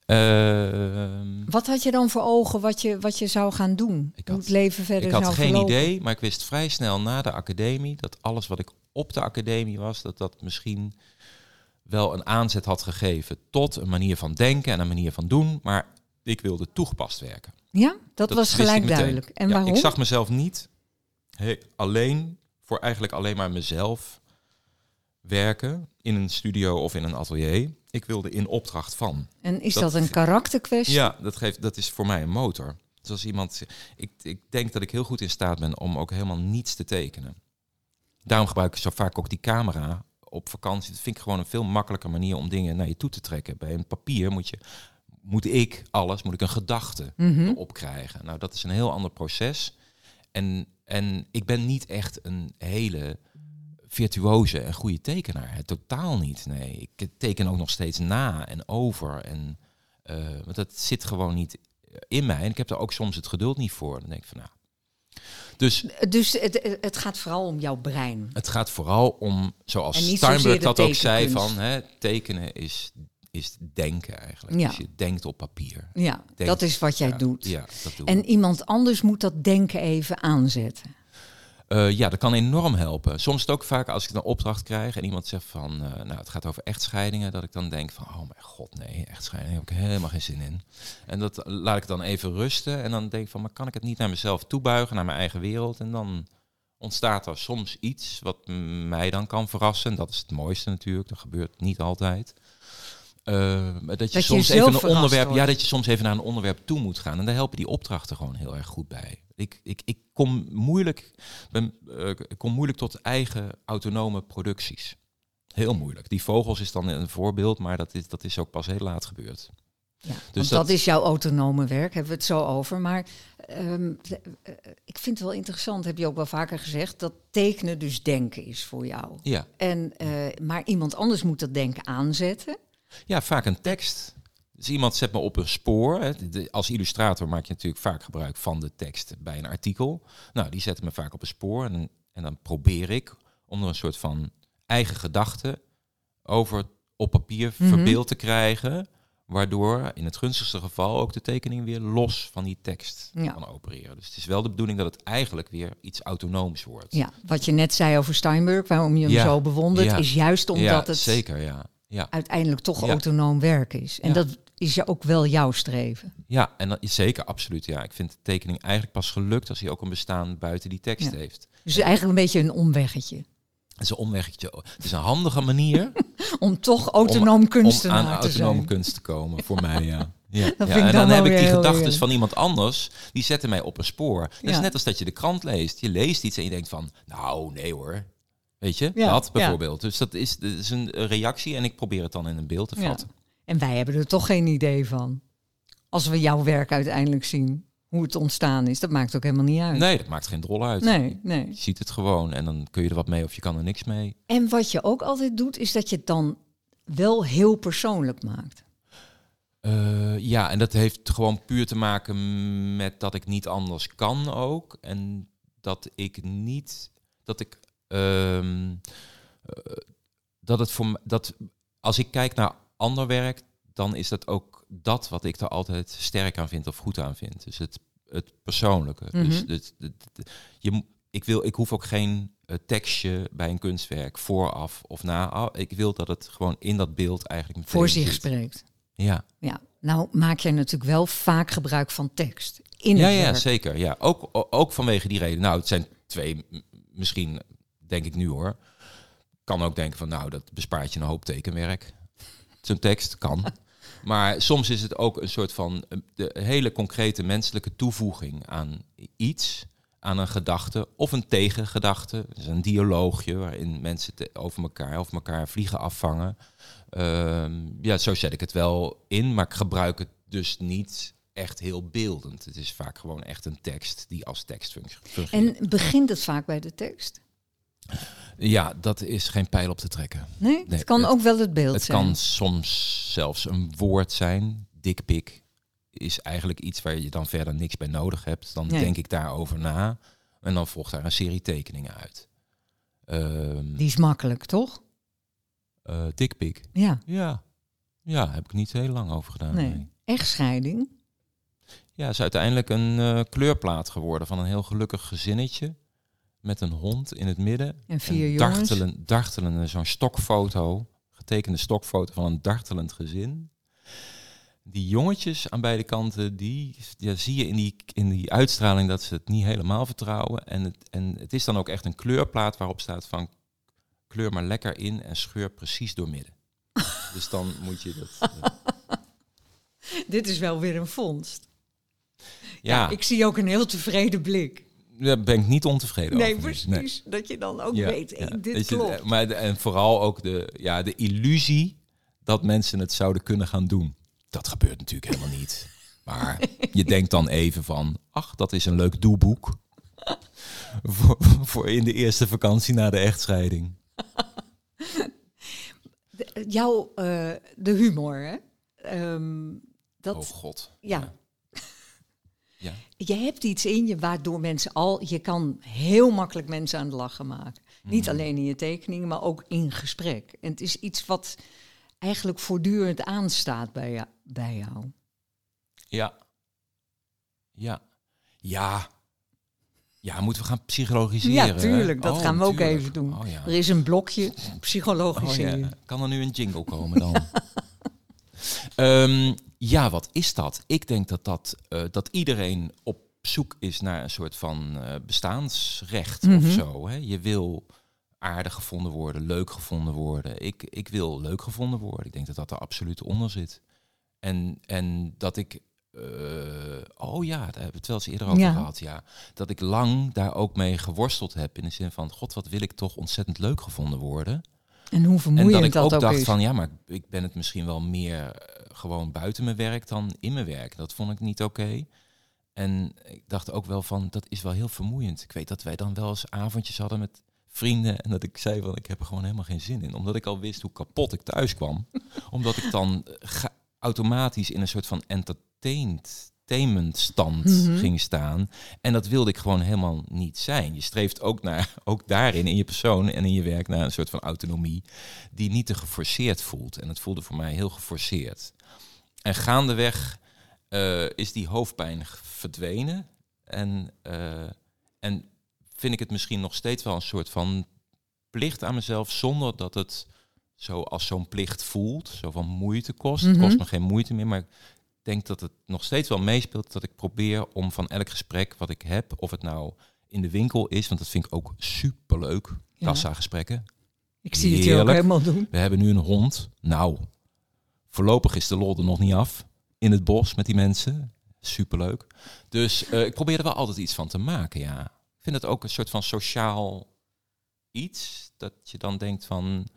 Ehm,
wat had je dan voor ogen wat je, wat je zou gaan doen?
Ik had-
het leven verder
Ik had
zou
geen
verlopen?
idee, maar ik wist vrij snel na de academie dat alles wat ik op de academie was, dat dat misschien wel een aanzet had gegeven tot een manier van denken en een manier van doen. Maar ik wilde toegepast werken.
Ja, dat, was gelijk duidelijk. En
Ja,
waarom?
Ik zag mezelf niet he- alleen voor eigenlijk alleen maar mezelf werken in een studio of in een atelier. Ik wilde in opdracht van.
en is
dat-
dat, een karakterkwestie?
Ja, dat, geeft, dat is voor mij een motor. Dus als iemand, ik, ik denk dat ik heel goed in staat ben om ook helemaal niets te tekenen. Daarom gebruik ik zo vaak ook die camera op vakantie. Dat vind ik gewoon een veel makkelijker manier om dingen naar je toe te trekken. Bij een papier moet je, moet ik alles, moet ik een gedachte
Mhm.
erop krijgen. Nou, dat is een heel ander proces. En, en ik ben niet echt een hele virtuoze en goede tekenaar. Hè, Totaal niet. Nee, ik teken ook nog steeds na en over. En eh, want dat zit gewoon niet in mij. En ik heb er ook soms het geduld niet voor. Dan denk ik van nou. Dus
Dus het, het gaat vooral om jouw brein.
het gaat vooral om, zoals Steinberg dat ook zei, van hè, tekenen is, is denken eigenlijk.
Ja.
Dus je denkt op papier.
Ja, dat is wat jij
ja,
doet.
Ja, dat doe ik.
En iemand anders moet dat denken even aanzetten.
Eh, ja, dat kan enorm helpen. Soms het ook vaak als ik een opdracht krijg en iemand zegt van, eh, nou, het gaat over echtscheidingen, dat ik dan denk van, oh mijn god, nee, echtscheidingen heb ik helemaal geen zin in. En dat laat ik dan even rusten en dan denk ik van, maar kan ik het niet naar mezelf toebuigen, naar mijn eigen wereld? En dan ontstaat er soms iets wat mij dan kan verrassen. Dat is het mooiste natuurlijk, dat gebeurt niet altijd. Maar dat je soms even een onderwerp, ja, dat je soms even naar een onderwerp toe moet gaan. En daar helpen die opdrachten gewoon heel erg goed bij. Ik, ik, ik kom moeilijk, ben, eh, ik kom moeilijk tot eigen autonome producties. Heel moeilijk. Die vogels is dan een voorbeeld, maar dat is, dat is ook pas heel laat gebeurd.
Ja,
Dus
want dat,
dat-
is jouw autonome werk, hebben we het zo over. Maar ehm, eh, ik vind het wel interessant, heb je ook wel vaker gezegd, dat tekenen dus denken is voor jou.
Ja,
En, eh, maar iemand anders moet dat denken aanzetten.
Ja vaak een tekst. Dus iemand zet me op een spoor. Als illustrator maak je natuurlijk vaak gebruik van de tekst bij een artikel. Nou, die zetten me vaak op een spoor. En, en dan probeer ik om er een soort van eigen gedachte over op papier
Mhm.
verbeeld te krijgen. Waardoor in het gunstigste geval ook de tekening weer los van die tekst
Ja.
kan opereren. Dus het is wel de bedoeling dat het eigenlijk weer iets autonooms wordt.
Ja, wat je net zei over Steinberg, waarom je hem
Ja,
zo bewondert,
ja.
is juist omdat
ja,
het
zeker, ja. Ja,
uiteindelijk toch
Ja.
autonoom werk is. En
Ja.
dat is ja ook wel jouw streven.
ja en dat is zeker, absoluut. Ja, ik vind de tekening eigenlijk pas gelukt als hij ook een bestaan buiten die tekst heeft.
Dus eigenlijk een beetje een omweggetje.
Het is een omweggetje. Het is een handige manier
Om toch autonoom
om
kunstenaar
aan
te
autonome
zijn.
kunst te komen, voor mij, ja. ja. En
dan
heb ik die gedachten van iemand anders, die zetten mij op een spoor. Dat is net als dat je de krant leest. Je leest iets en je denkt van, nou, nee hoor. Weet je,
Ja,
dat
ja.
bijvoorbeeld. Dus dat is, dat is een reactie en ik probeer het dan in een beeld te
Ja.
vatten.
En wij hebben er toch geen idee van. Als we jouw werk uiteindelijk zien, hoe het ontstaan is, dat maakt ook helemaal niet uit.
Nee, dat maakt geen drol uit.
nee. nee.
Je ziet het gewoon en dan kun je er wat mee of je kan er niks mee.
En wat je ook altijd doet, is dat je het dan wel heel persoonlijk maakt.
Eh, ja, en dat heeft gewoon puur te maken met dat ik niet anders kan ook. En dat ik niet, dat ik, ehm, eh, dat het voor dat als ik kijk naar ander werk, dan is dat ook dat wat ik er altijd sterk aan vind of goed aan vind. Dus het, het persoonlijke. Dus
Mhm.
het, het- het- je, ik, wil, ik hoef ook geen eh, tekstje bij een kunstwerk vooraf of na. Ik wil dat het gewoon in dat beeld eigenlijk
Voor zich
zit.
spreekt.
Ja.
Ja, nou maak jij natuurlijk wel vaak gebruik van tekst. In
Ja, ja,
werk.
zeker. Ja. Ook, ook vanwege die reden. Nou, het zijn twee, misschien denk ik nu hoor. Kan ook denken van, nou, dat bespaart je een hoop tekenwerk. Zo'n tekst kan. Maar soms is het ook een soort van eh, de hele concrete menselijke toevoeging aan iets, aan een gedachte of een tegengedachte. Dus een dialoogje waarin mensen over elkaar of elkaar vliegen afvangen. Ehm, ja, zo zet ik het wel in, maar ik gebruik het dus niet echt heel beeldend. Het is vaak gewoon echt een tekst die als tekst func- fungeert.
En begint het vaak bij de tekst?
Ja, dat is geen pijl op te trekken.
Nee,
Nee,
het kan
het-
ook wel het beeld
Het
zijn.
kan soms zelfs een woord zijn. Dikpik is eigenlijk iets waar je dan verder niks bij nodig hebt. Dan
Nee.
denk ik daarover na. En dan volgt daar een serie tekeningen uit. Ehm
Die is makkelijk, toch?
eh, dikpik.
Ja,
Ja. ja, heb ik niet heel lang over gedaan.
nee.
nee.
Echtscheiding.
Ja, is uiteindelijk een eh, kleurplaat geworden van een heel gelukkig gezinnetje. Met een hond in het midden.
En vier
Een dartelen, dartelende, zo'n stokfoto. Getekende stokfoto van een dartelend gezin. Die jongetjes aan beide kanten, die ja, zie je in die, in die uitstraling dat ze het niet helemaal vertrouwen. En het, en het is dan ook echt een kleurplaat waarop staat van kleur maar lekker in en scheur precies door midden. dus dan moet je dat...
Dit is wel weer een vondst.
ja,
Ik zie ook een heel tevreden blik.
Daar ben ik niet ontevreden
Nee,
over.
precies. Dat je dan ook
Ja,
weet,
ja.
hey, dit
je-
klopt.
maar de- en vooral ook de, ja, de illusie dat mensen het zouden kunnen gaan doen. Dat gebeurt natuurlijk helemaal niet. Maar je denkt dan even van, ach, dat is een leuk doelboek. voor, voor in de eerste vakantie na de echtscheiding.
De- jouw, eh, de humor, hè? Ehm, dat,
Oh god.
ja.
Ja.
Je hebt iets in je waardoor mensen al... Je kan heel makkelijk mensen aan het lachen maken. Niet
Mhm.
alleen in je tekeningen, maar ook in gesprek. En het is iets wat eigenlijk voortdurend aanstaat bij, jou, bij jou.
Ja. Ja. Ja. Ja, moeten we gaan psychologiseren?
Ja, tuurlijk. Dat
Oh,
gaan we ook even doen.
Oh, ja.
Er is een blokje
Oh,
psychologische.
ja. Kan er nu een jingle komen dan? Ehm, ja, wat is dat? Ik denk dat, dat, eh, dat iedereen op zoek is naar een soort van eh, bestaansrecht
Mhm.
of zo. Hè? Je wil aardig gevonden worden, leuk gevonden worden. Ik, ik wil leuk gevonden worden. Ik denk dat dat er absoluut onder zit. En, en dat ik... eh, oh ja, daar hebben we het wel eens eerder over
Ja.
gehad. Ja. Dat ik lang daar ook mee geworsteld heb. In de zin van, god, wat wil ik toch ontzettend leuk gevonden worden.
En hoe
En
vermoeiend
dat ik
dat
ook
ook,
dacht
is.
van ja, maar ik ben het misschien wel meer eh, gewoon buiten mijn werk dan in mijn werk. Dat vond ik niet oké. En ik dacht ook wel van dat is wel heel vermoeiend. Ik weet dat wij dan wel eens avondjes hadden met vrienden en dat ik zei van ik heb er gewoon helemaal geen zin in. Omdat ik al wist hoe kapot ik thuis kwam. Omdat ik dan eh, automatisch in een soort van entertained entertainment stand
Mhm.
ging staan. En dat wilde ik gewoon helemaal niet zijn. Je streeft ook, naar, ook daarin, in je persoon en in je werk, naar een soort van autonomie die niet te geforceerd voelt. En het voelde voor mij heel geforceerd. En gaandeweg eh, is die hoofdpijn verdwenen. En, eh, en vind ik het misschien nog steeds wel een soort van plicht aan mezelf, zonder dat het zo als zo'n plicht voelt, zo van moeite kost. Het
Mhm.
kost me geen moeite meer, maar ik denk dat het nog steeds wel meespeelt dat ik probeer om van elk gesprek wat ik heb, of het nou in de winkel is, want dat vind ik ook superleuk,
Ja.
kassa-gesprekken.
Ik zie het je ook helemaal doen.
We hebben nu een hond. Nou, voorlopig is de lol er nog niet af. In het bos met die mensen. Superleuk. Dus eh, ik probeer er wel altijd iets van te maken, ja. Ik vind het ook een soort van sociaal iets. Dat je dan denkt van,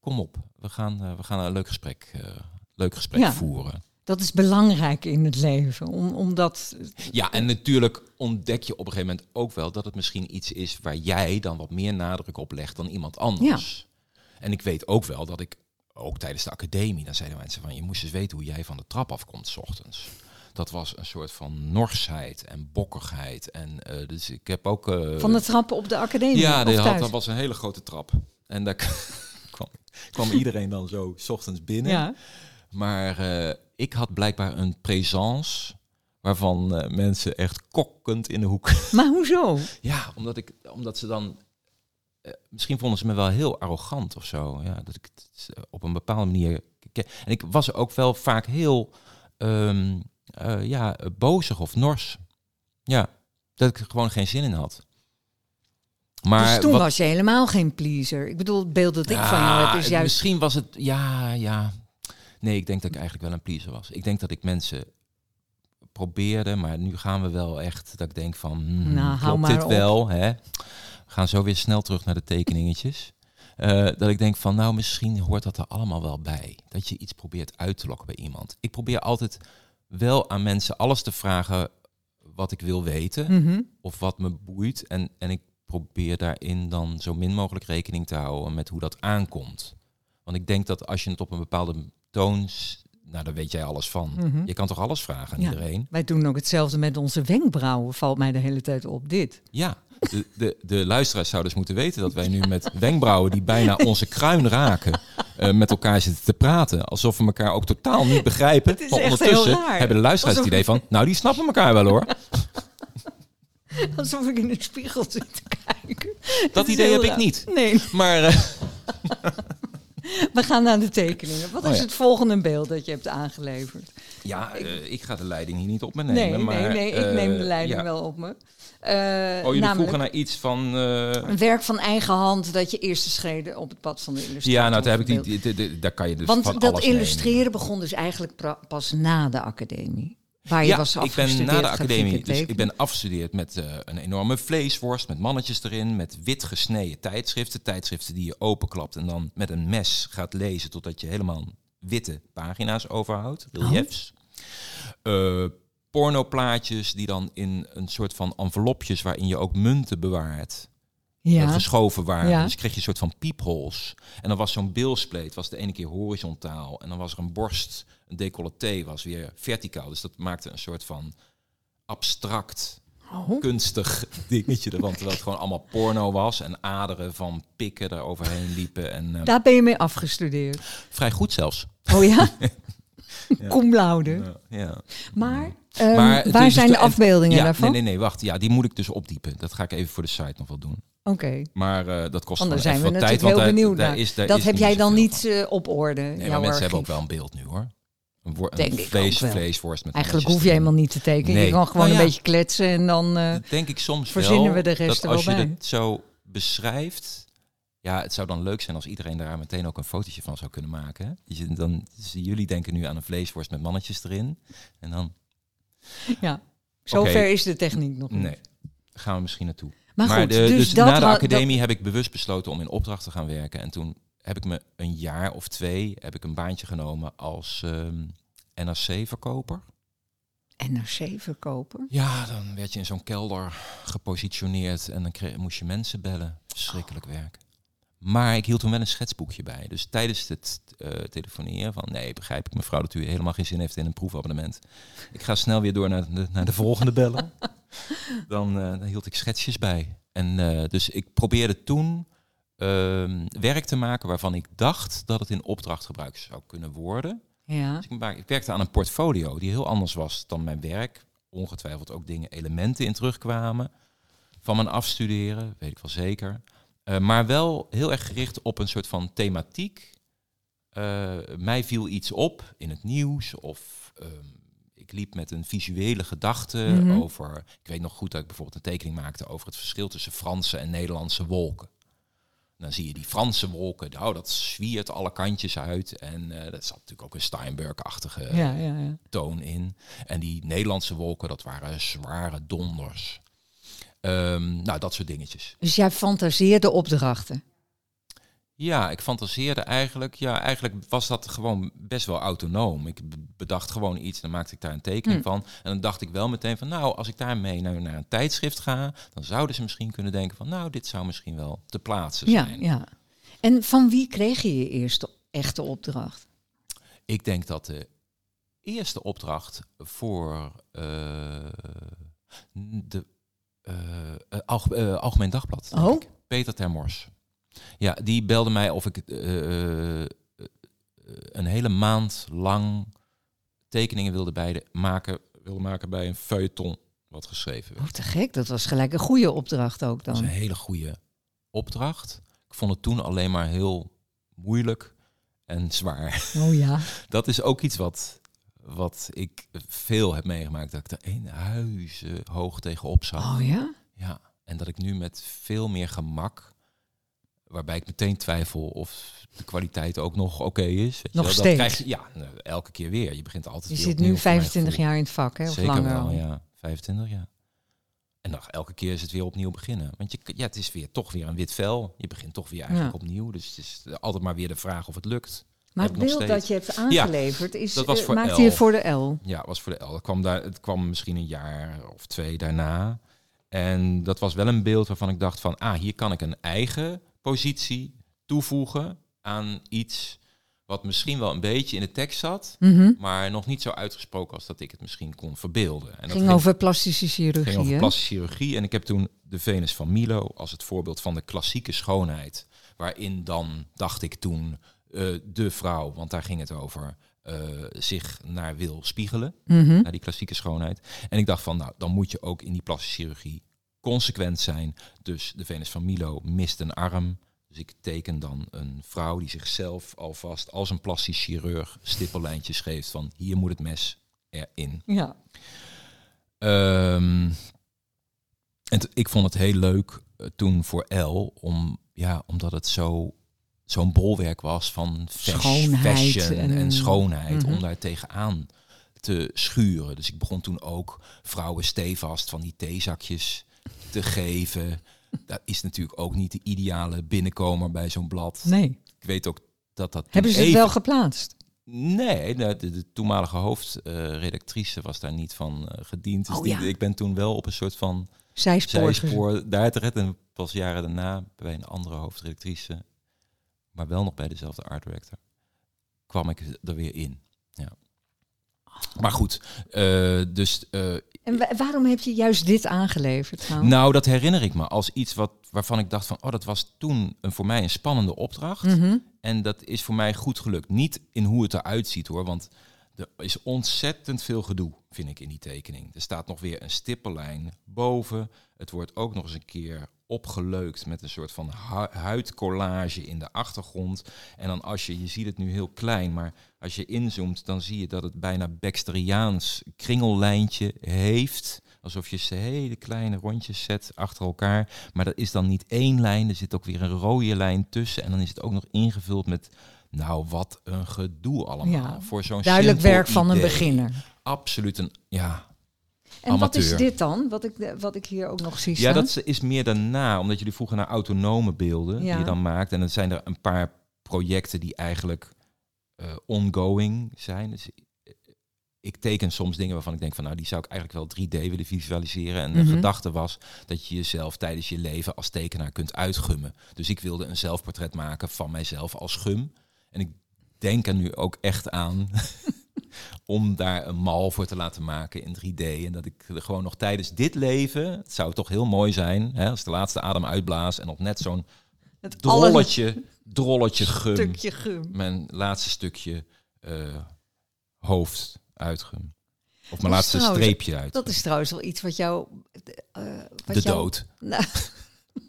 kom op, we gaan, eh, we gaan een leuk gesprek, eh, leuk gesprek
Ja.
voeren.
Dat is belangrijk in het leven. Om, omdat,
Ja, en natuurlijk ontdek je op een gegeven moment ook wel dat het misschien iets is waar jij dan wat meer nadruk op legt dan iemand anders. En ik weet ook wel dat ik, ook tijdens de academie, dan zeiden mensen van je moest eens weten hoe jij van de trap afkomt s ochtends. Dat was een soort van norsheid en bokkigheid. En eh, dus ik heb ook. eh,
van de trappen op de academie
ja, had, dat was een hele grote trap. En daar kwam, kwam iedereen dan zo s ochtends binnen.
Ja.
Maar eh, ik had blijkbaar een présence waarvan eh, mensen echt kokkend in de hoek.
Maar hoezo?
ja, omdat, ik, omdat ze dan... eh, misschien vonden ze me wel heel arrogant of zo. Ja, dat ik het eh, op een bepaalde manier... ke- En ik was ook wel vaak heel ehm, eh, ja, bozig of nors. Ja, dat ik er gewoon geen zin in had. Maar
dus toen
wat-
was je helemaal geen pleaser. Ik bedoel, het beeld dat ik van jou heb is juist...
Misschien was het, ja, ja. Nee, ik denk dat ik eigenlijk wel een pleaser was. Ik denk dat ik mensen probeerde, maar nu gaan we wel echt dat ik denk van, hmm,
Nou, hou
klopt
maar
dit
op.
wel? Hè? We gaan zo weer snel terug naar de tekeningetjes. Eh, dat ik denk van, nou, misschien hoort dat er allemaal wel bij. Dat je iets probeert uit te lokken bij iemand. Ik probeer altijd wel aan mensen alles te vragen wat ik wil weten
Mhm.
of wat me boeit. En, en ik probeer daarin dan zo min mogelijk rekening te houden met hoe dat aankomt. Want ik denk dat als je het op een bepaalde toon... s- Nou, daar weet jij alles van.
Mhm.
Je kan toch alles vragen aan
Ja.
iedereen?
Wij doen ook hetzelfde met onze wenkbrauwen, valt mij de hele tijd op. Dit.
Ja, de, de, de luisteraars zouden dus moeten weten dat wij nu met wenkbrauwen die bijna onze kruin raken, eh, met elkaar zitten te praten. Alsof we elkaar ook totaal niet begrijpen. Maar ondertussen hebben de luisteraars
Alsof-
het idee van, nou die snappen elkaar wel hoor.
Alsof ik in de spiegel zit te kijken.
Dat idee heb ik niet.
Nee,
Maar eh,
we gaan naar de tekeningen. Wat
Oh
is
ja.
het volgende beeld dat je hebt aangeleverd?
ja, eh, ik ga de leiding hier niet op me nemen.
Nee,
maar,
nee, nee, ik
eh,
neem de leiding
ja.
wel op me. Eh,
Oh, jullie
namelijk
vroegen naar iets van...
een werk van eigen hand dat je eerste schreden op het pad van de illustratie.
ja, nou, daar, heb ik die, daar kan je dus
Want
van
dat illustreren begon dus eigenlijk pas na de academie. Waar je
ja,
was
ik ben na de academie, dus ik ben afgestudeerd met eh, een enorme vleesworst, met mannetjes erin, met wit gesneden tijdschriften. Tijdschriften die je openklapt en dan met een mes gaat lezen totdat je helemaal witte pagina's overhoudt, reliefs. Eh, pornoplaatjes die dan in een soort van envelopjes waarin je ook munten bewaart. eh,
Ja.
geschoven waren.
Ja.
Dus kreeg je een soort van piepholes. En dan was zo'n bilspleet, was de ene keer horizontaal. En dan was er een borst, een decolleté, was weer verticaal. Dus dat maakte een soort van abstract,
Oh.
kunstig dingetje. ervan, Terwijl het gewoon allemaal porno was. En aderen van pikken er overheen liepen. En, eh,
Daar ben je mee afgestudeerd.
vrij goed zelfs.
Oh ja? Cum laude.
Ja, ja.
Maar, ehm,
Maar
waar
is
zijn
dus
de
en-
afbeeldingen
ja,
daarvan?
Nee, nee, nee, wacht. Ja, die moet ik dus opdiepen. Dat ga ik even voor de site nog wel doen.
Oké.
Maar eh, dat kost gewoon
zijn we
tijd.
heel
want
benieuwd
daar is- daar
dat
is
heb jij dan niet eh, op orde.
Nee, maar mensen hebben ook wel een beeld nu hoor. Een, een
ik
vlees, vleesworst met
Eigenlijk hoef je helemaal niet te tekenen.
Nee.
Je kan gewoon
Nou
een beetje kletsen en dan...
Dat denk ik soms
verzinnen
wel,
we de rest
dat als je het zo beschrijft... Ja, het zou dan leuk zijn als iedereen daar meteen ook een fotootje van zou kunnen maken. dan, dus jullie denken nu aan een vleesworst met mannetjes erin. En dan,
ja. Zover
Oké.
is de techniek nog niet.
nee, gaan we misschien naartoe.
Maar goed,
de-
dus,
dus na de academie heb ik bewust besloten om in opdracht te gaan werken. En toen heb ik me een jaar of twee heb ik een baantje genomen als ehm NRC-verkoper.
dat- NRC-verkoper?
Ja, dan werd je in zo'n kelder gepositioneerd en dan kreeg, moest je mensen bellen. Verschrikkelijk werk. Maar ik hield toen wel een schetsboekje bij. Dus tijdens het eh, telefoneren van... nee, begrijp ik mevrouw dat u helemaal geen zin heeft in een proefabonnement. Ik ga snel weer door naar de, naar de volgende bellen. Dan, eh, dan hield ik schetsjes bij. En eh, dus ik probeerde toen werk te maken waarvan ik dacht dat het in opdracht gebruikt zou kunnen worden.
Ja.
Dus ik, maak- ik werkte aan een portfolio die heel anders was dan mijn werk. Ongetwijfeld ook dingen, elementen in terugkwamen. Van mijn afstuderen, weet ik wel zeker. Eh, maar wel heel erg gericht op een soort van thematiek. Eh, mij viel iets op in het nieuws of ehm, ik liep met een visuele gedachte
Mhm.
over... Ik weet nog goed dat ik bijvoorbeeld een tekening maakte over het verschil tussen Franse en Nederlandse wolken. Dan zie je die Franse wolken, nou, dat zwiert alle kantjes uit. En eh dat zat natuurlijk ook een Steinberg-achtige
Ja, ja, ja.
toon in. En die Nederlandse wolken, dat waren zware donders. Ehm, nou, dat soort dingetjes.
Dus jij fantaseerde opdrachten.
Ja, ik fantaseerde eigenlijk. Ja, eigenlijk was dat gewoon best wel autonoom. Ik bedacht gewoon iets, dan maakte ik daar een tekening
Hm.
van. En dan dacht ik wel meteen van, nou, als ik daarmee naar, naar een tijdschrift ga, dan zouden ze misschien kunnen denken van, nou, dit zou misschien wel te plaatsen
Ja,
zijn.
ja. En van wie kreeg je je eerste echte opdracht?
Ik denk dat de eerste opdracht voor eh, de eh, eh, Alge- Algemeen Dagblad. denk
Oh.
ik. Peter Termors. Ja, die belde mij of ik eh, eh, een hele maand lang tekeningen wilde bij de, maken, wilde maken bij een feuilleton wat geschreven werd.
Oh, te gek. Dat was gelijk een goede opdracht ook
Dat was
dan.
een hele goede opdracht. Ik vond het toen alleen maar heel moeilijk en zwaar.
Oh ja.
Dat is ook iets wat, wat ik veel heb meegemaakt. Dat ik er een huizen hoog tegenop zag.
Oh ja?
Ja, en dat ik nu met veel meer gemak, waarbij ik meteen twijfel of de kwaliteit ook nog oké is. Weet
Nog steeds?
Krijg je, ja, elke keer weer. Je begint altijd
Je zit nu
voor mijn
25
gevoel.
jaar in het vak, hè? Of
Zeker
langer
wel, ja. 25 jaar. En dan elke keer is het weer opnieuw beginnen. Want je, ja, het is weer toch weer een wit vel. Je begint toch weer eigenlijk
Ja.
opnieuw. Dus het is altijd maar weer de vraag of het lukt.
Maar het beeld dat je hebt aangeleverd, is,
dat was
eh,
voor
maakte
L.
je voor de L.
Ja, was voor de L. Het kwam, daar, het kwam misschien een jaar of twee daarna. En dat was wel een beeld waarvan ik dacht van... ah, hier kan ik een eigen positie toevoegen aan iets... wat misschien wel een beetje in de tekst zat...
Mhm.
maar nog niet zo uitgesproken als dat ik het misschien kon verbeelden. En dat
ging over plastische chirurgie,
ging over plastische chirurgie. En ik heb toen de Venus van Milo als het voorbeeld van de klassieke schoonheid. Waarin dan, dacht ik toen, eh, de vrouw, want daar ging het over, eh, zich naar wil spiegelen.
Mhm.
Naar die klassieke schoonheid. En ik dacht van, nou, dan moet je ook in die plastische chirurgie consequent zijn. Dus de Venus van Milo mist een arm. Dus ik teken dan een vrouw die zichzelf alvast als een plastisch chirurg stippellijntjes geeft van hier moet het mes erin.
Ja.
Ehm, en ik vond het heel leuk eh, toen voor L, om, ja, omdat het zo zo'n bolwerk was van fashion en,
en-
schoonheid,
Mhm.
om daar tegenaan te schuren. Dus ik begon toen ook vrouwen stevast van die theezakjes te geven. Dat is natuurlijk ook niet de ideale binnenkomer bij zo'n blad.
Nee.
Ik weet ook dat dat.
Hebben ze het
even-
wel geplaatst?
Nee, de, de, toenmalige hoofdredactrice was daar niet van eh, gediend. Dus
Oh,
die-
ja.
ik ben toen wel op een soort van
Zijspoor.
zijspoor daar terecht. En pas jaren daarna bij een andere hoofdredactrice, maar wel nog bij dezelfde art director, kwam ik er weer in. Ja. Maar goed, eh, dus eh,
En wa- waarom heb je juist dit aangeleverd trouwens?
nou, dat herinner ik me als iets wat, waarvan ik dacht van, oh, dat was toen een, voor mij een spannende opdracht.
Mhm.
En dat is voor mij goed gelukt. Niet in hoe het eruit ziet hoor, want er is ontzettend veel gedoe, vind ik, in die tekening. Er staat nog weer een stippellijn boven. Het wordt ook nog eens een keer opgeleukt met een soort van hu- huidcollage in de achtergrond. En dan als je, je ziet het nu heel klein, maar als je inzoomt, dan zie je dat het bijna Baxteriaans kringellijntje heeft. Alsof je ze hele kleine rondjes zet achter elkaar. Maar dat is dan niet één lijn, er zit ook weer een rode lijn tussen. En dan is het ook nog ingevuld met, nou wat een gedoe allemaal.
Ja,
voor zo'n
Duidelijk werk van een beginner.
Absoluut een, ja.
En wat is dit dan? Wat ik, wat ik hier ook nog zie
Ja, dat is meer daarna, omdat jullie vroegen naar autonome beelden die je dan maakt. En dan zijn er een paar projecten die eigenlijk eh, ongoing zijn. Dus eh, ik teken soms dingen waarvan ik denk van nou, die zou ik eigenlijk wel 3D willen visualiseren. En de
Mhm.
gedachte was dat je jezelf tijdens je leven als tekenaar kunt uitgummen. Dus ik wilde een zelfportret maken van mijzelf als gum. En ik denk er nu ook echt aan om daar een mal voor te laten maken in 3D. En dat ik er gewoon nog tijdens dit leven, het zou toch heel mooi zijn, hè, als de laatste adem uitblaas en nog net zo'n drolletje, drolletje gum,
stukje gum.
mijn laatste stukje eh, hoofd uitgum. Of mijn laatste
trouwens-
streepje uit.
Dat is trouwens wel iets wat jou... eh, wat
de
jou-
dood.
Nou,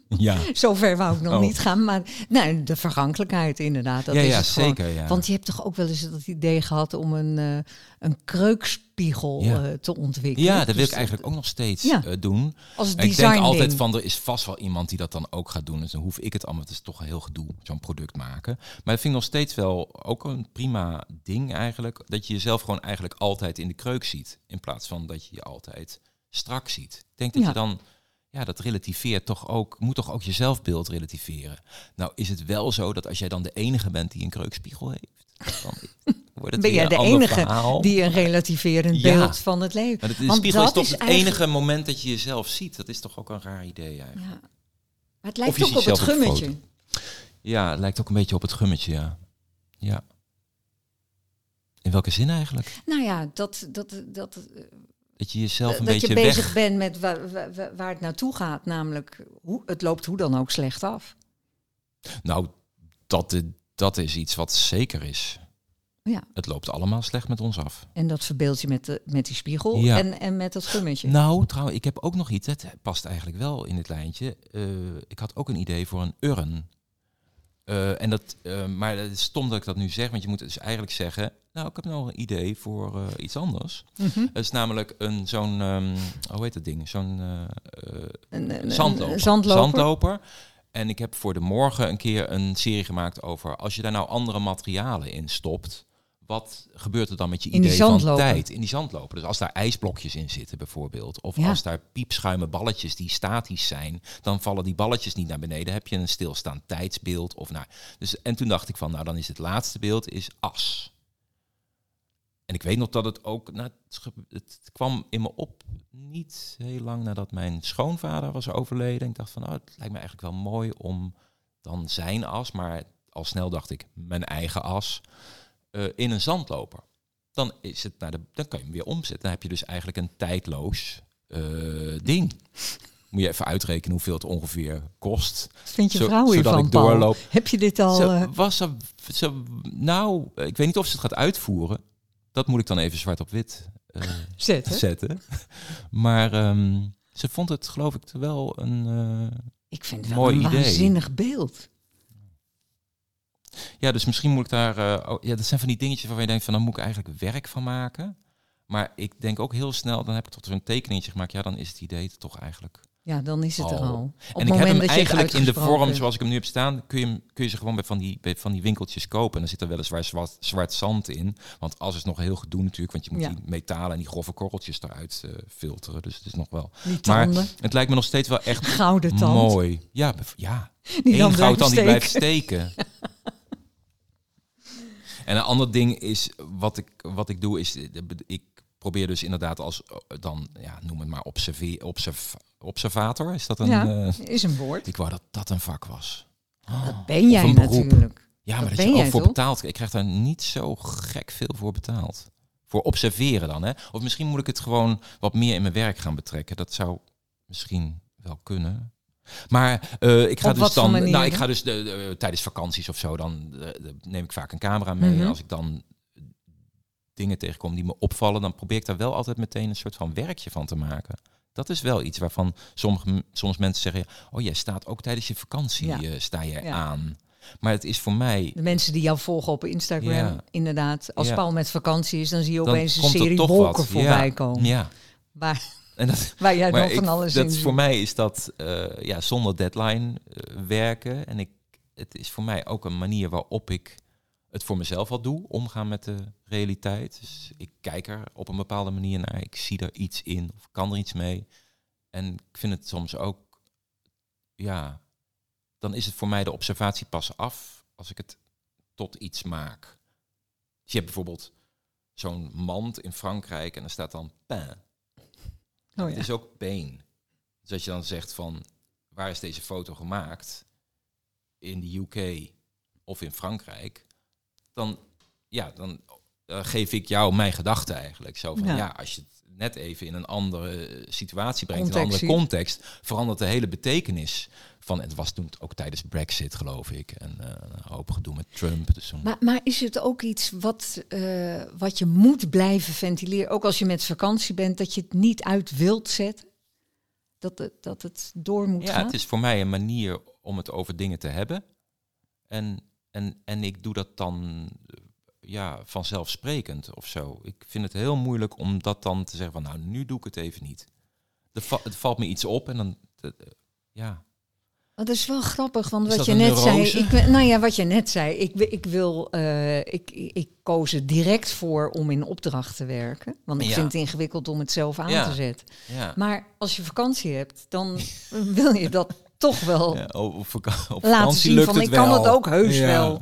Ja,
zover wou ik nog
Oh.
niet gaan. Maar nou, de vergankelijkheid inderdaad. Dat
ja,
is
ja
het gewoon.
zeker. Ja.
Want je hebt toch ook wel eens dat idee gehad om een, eh, een kreukspiegel
Ja.
eh, te ontwikkelen.
ja, dat wil
Dus
ik eigenlijk ook nog steeds
Ja.
eh, doen.
Als
ik denk altijd van, er is vast wel iemand die dat dan ook gaat doen. Dus dan hoef ik het allemaal, het is toch een heel gedoe, zo'n product maken. Maar dat vind ik nog steeds wel ook een prima ding eigenlijk. Dat je jezelf gewoon eigenlijk altijd in de kreuk ziet. In plaats van dat je je altijd strak ziet. Ik denk dat je dan, ja, dat relativeert toch ook, moet toch ook je zelfbeeld relativeren. Nou is het wel zo dat als jij dan de enige bent die een kreukspiegel heeft, dan wordt het
Ben jij de enige
verhaal.
die een relativerend
Ja.
beeld van het leven...
Maar de, de
Want
spiegel is
dat
toch
is
het
eigenlijk-
enige moment dat je jezelf ziet. Dat is toch ook een raar idee eigenlijk.
Ja. Maar het lijkt ook
ziet
op het
op
gummetje.
Ja, het lijkt ook een beetje op het gummetje, ja. Ja. In welke zin eigenlijk?
Nou ja, dat, dat, dat, eh,
Dat je jezelf een
dat
beetje
je bezig
weg...
bent met waar, waar, waar het naartoe gaat. Namelijk, hoe, het loopt hoe dan ook slecht af.
Nou, dat, eh, dat is iets wat zeker is.
Ja.
Het loopt allemaal slecht met ons af.
En dat verbeeld je met, de, met die spiegel
Ja.
en, en met dat gummetje.
Nou, trouwens, ik heb ook nog iets. Het past eigenlijk wel in dit lijntje. Eh, ik had ook een idee voor een urn. Eh, en dat, eh, maar het is stom dat ik dat nu zeg, want je moet dus eigenlijk zeggen... Nou, ik heb nog een idee voor eh, iets anders.
Mhm.
Het is namelijk een zo'n, ehm, hoe heet dat ding? Zo'n
Een.
Zandloper. En ik heb voor de morgen een keer een serie gemaakt over als je daar nou andere materialen in stopt, wat gebeurt er dan met je
In
idee van tijd in die zandloper? Dus als daar ijsblokjes in zitten bijvoorbeeld, of
Ja.
als daar piepschuime balletjes die statisch zijn, dan vallen die balletjes niet naar beneden. Heb je een stilstaand tijdsbeeld of nou. Dus en toen dacht ik van, nou dan is het laatste beeld is as. En ik weet nog dat het ook, nou, het, het kwam in me op niet heel lang nadat mijn schoonvader was overleden. Ik dacht van, oh, het lijkt me eigenlijk wel mooi om dan zijn as, maar al snel dacht ik mijn eigen as, eh, in een zandloper. Dan, is het naar de, dan kan je hem weer omzetten. Dan heb je dus eigenlijk een tijdloos eh, ding. Moet je even uitrekenen hoeveel het ongeveer kost.
Vind je vrouw
zodat
hiervan,
ik
Paul?
doorloop.
Heb je dit al...
Ze
eh,
was er, ze, nou, ik weet niet of ze het gaat uitvoeren. Dat moet ik dan even zwart op wit
zetten?
zetten. Maar ehm, ze vond het, geloof ik, wel een.
Ik vind het wel
Mooi
een
idee.
waanzinnig beeld.
Ja, dus misschien moet ik daar. oh, ja, dat zijn van die dingetjes waarvan je denkt van, dan moet ik eigenlijk werk van maken. Maar ik denk ook heel snel, dan heb ik tot een tekeningetje gemaakt. Ja, dan is het idee toch eigenlijk
Ja, dan is het er al. Op
en ik heb hem eigenlijk in de vorm zoals ik hem nu heb staan, kun je, hem, kun je ze gewoon bij van, die, bij van die winkeltjes kopen. En dan zit er weliswaar zwart, zwart zand in. Want als is nog heel gedoe natuurlijk, want je moet
Ja.
die metalen en die grove korreltjes eruit eh, filteren. Dus het is nog wel. Maar het lijkt me nog steeds wel echt
gouden tand.
mooi. Ja, ja.
Die
Eén
dan
goudtand die
blijft
steken. en een ander ding is, wat ik, wat ik doe, is, ik probeer dus inderdaad als, eh, dan, ja, noem het maar observe, observ, observator. Is dat een...
Ja.
eh,
Is een woord.
ik wou dat dat een vak was.
Dat ben jij natuurlijk.
Ja,
Dat
maar dat
ben
je ook voor
toch?
betaald. Ik krijg daar niet zo gek veel voor betaald. Voor observeren dan, hè? Of misschien moet ik het gewoon wat meer in mijn werk gaan betrekken. Dat zou misschien wel kunnen. Maar eh, ik ga dus dan,
manier
nou, ik ga dus de, de- tijdens vakanties of zo, dan eh, de- neem ik vaak een camera mee. En als ik dan dingen tegenkom die me opvallen, dan probeer ik daar wel altijd meteen een soort van werkje van te maken. Dat is wel iets waarvan sommige, soms mensen zeggen, oh jij staat ook tijdens je vakantie,
Ja.
eh, sta je
Ja.
aan. Maar het is voor mij
De mensen die jou volgen op Instagram,
Ja.
inderdaad. Als. Paul met vakantie is, dan zie je
dan
opeens een
er
serie wolken voorbij komen.
Ja,
Waar,
en dat,
waar jij dan van alles
dat
in
voor mij is dat eh, ja, zonder deadline eh, werken. En ik, het is voor mij ook een manier waarop ik het voor mezelf al doe, omgaan met de realiteit. Dus ik kijk er op een bepaalde manier naar. Ik zie er iets in of kan er iets mee. En ik vind het soms ook, ja, dan is het voor mij de observatie pas af als ik het tot iets maak. Dus je hebt bijvoorbeeld zo'n mand in Frankrijk en daar staat dan pain.
Oh,
Het
ja.
is ook pain. Dus als je dan zegt van, waar is deze foto gemaakt? In de UK of in Frankrijk, dan, ja, dan eh, geef ik jou mijn gedachte eigenlijk. Zo van,
Ja.
ja. als je het net even in een andere eh, situatie brengt, in een andere context, verandert de hele betekenis van, het was toen ook tijdens Brexit geloof ik, en een hoop gedoe met Trump. Dus toen,
Maar, maar is het ook iets wat, eh, wat je moet blijven ventileren? Ook als je met vakantie bent, dat je het niet uit wilt zetten? Dat het, dat het door moet
Ja,
gaan?
het is voor mij een manier om het over dingen te hebben. En, en, en ik doe dat dan ja, vanzelfsprekend of zo. Ik vind het heel moeilijk om dat dan te zeggen van nou, nu doe ik het even niet. Er va- het valt me iets op en dan, eh, ja.
Dat is wel grappig, want
Is
wat je net zei. Ik, nou ja, wat je net zei. Ik, ik wil. eh, ik, ik koos er direct voor om in opdracht te werken. Want ik
Ja.
vind het ingewikkeld om het zelf aan
Ja.
te zetten.
ja.
Maar als je vakantie hebt, dan wil je dat toch wel
Ja, op, op
laten zien
lukt
van
het
ik kan het ook heus
Ja.
wel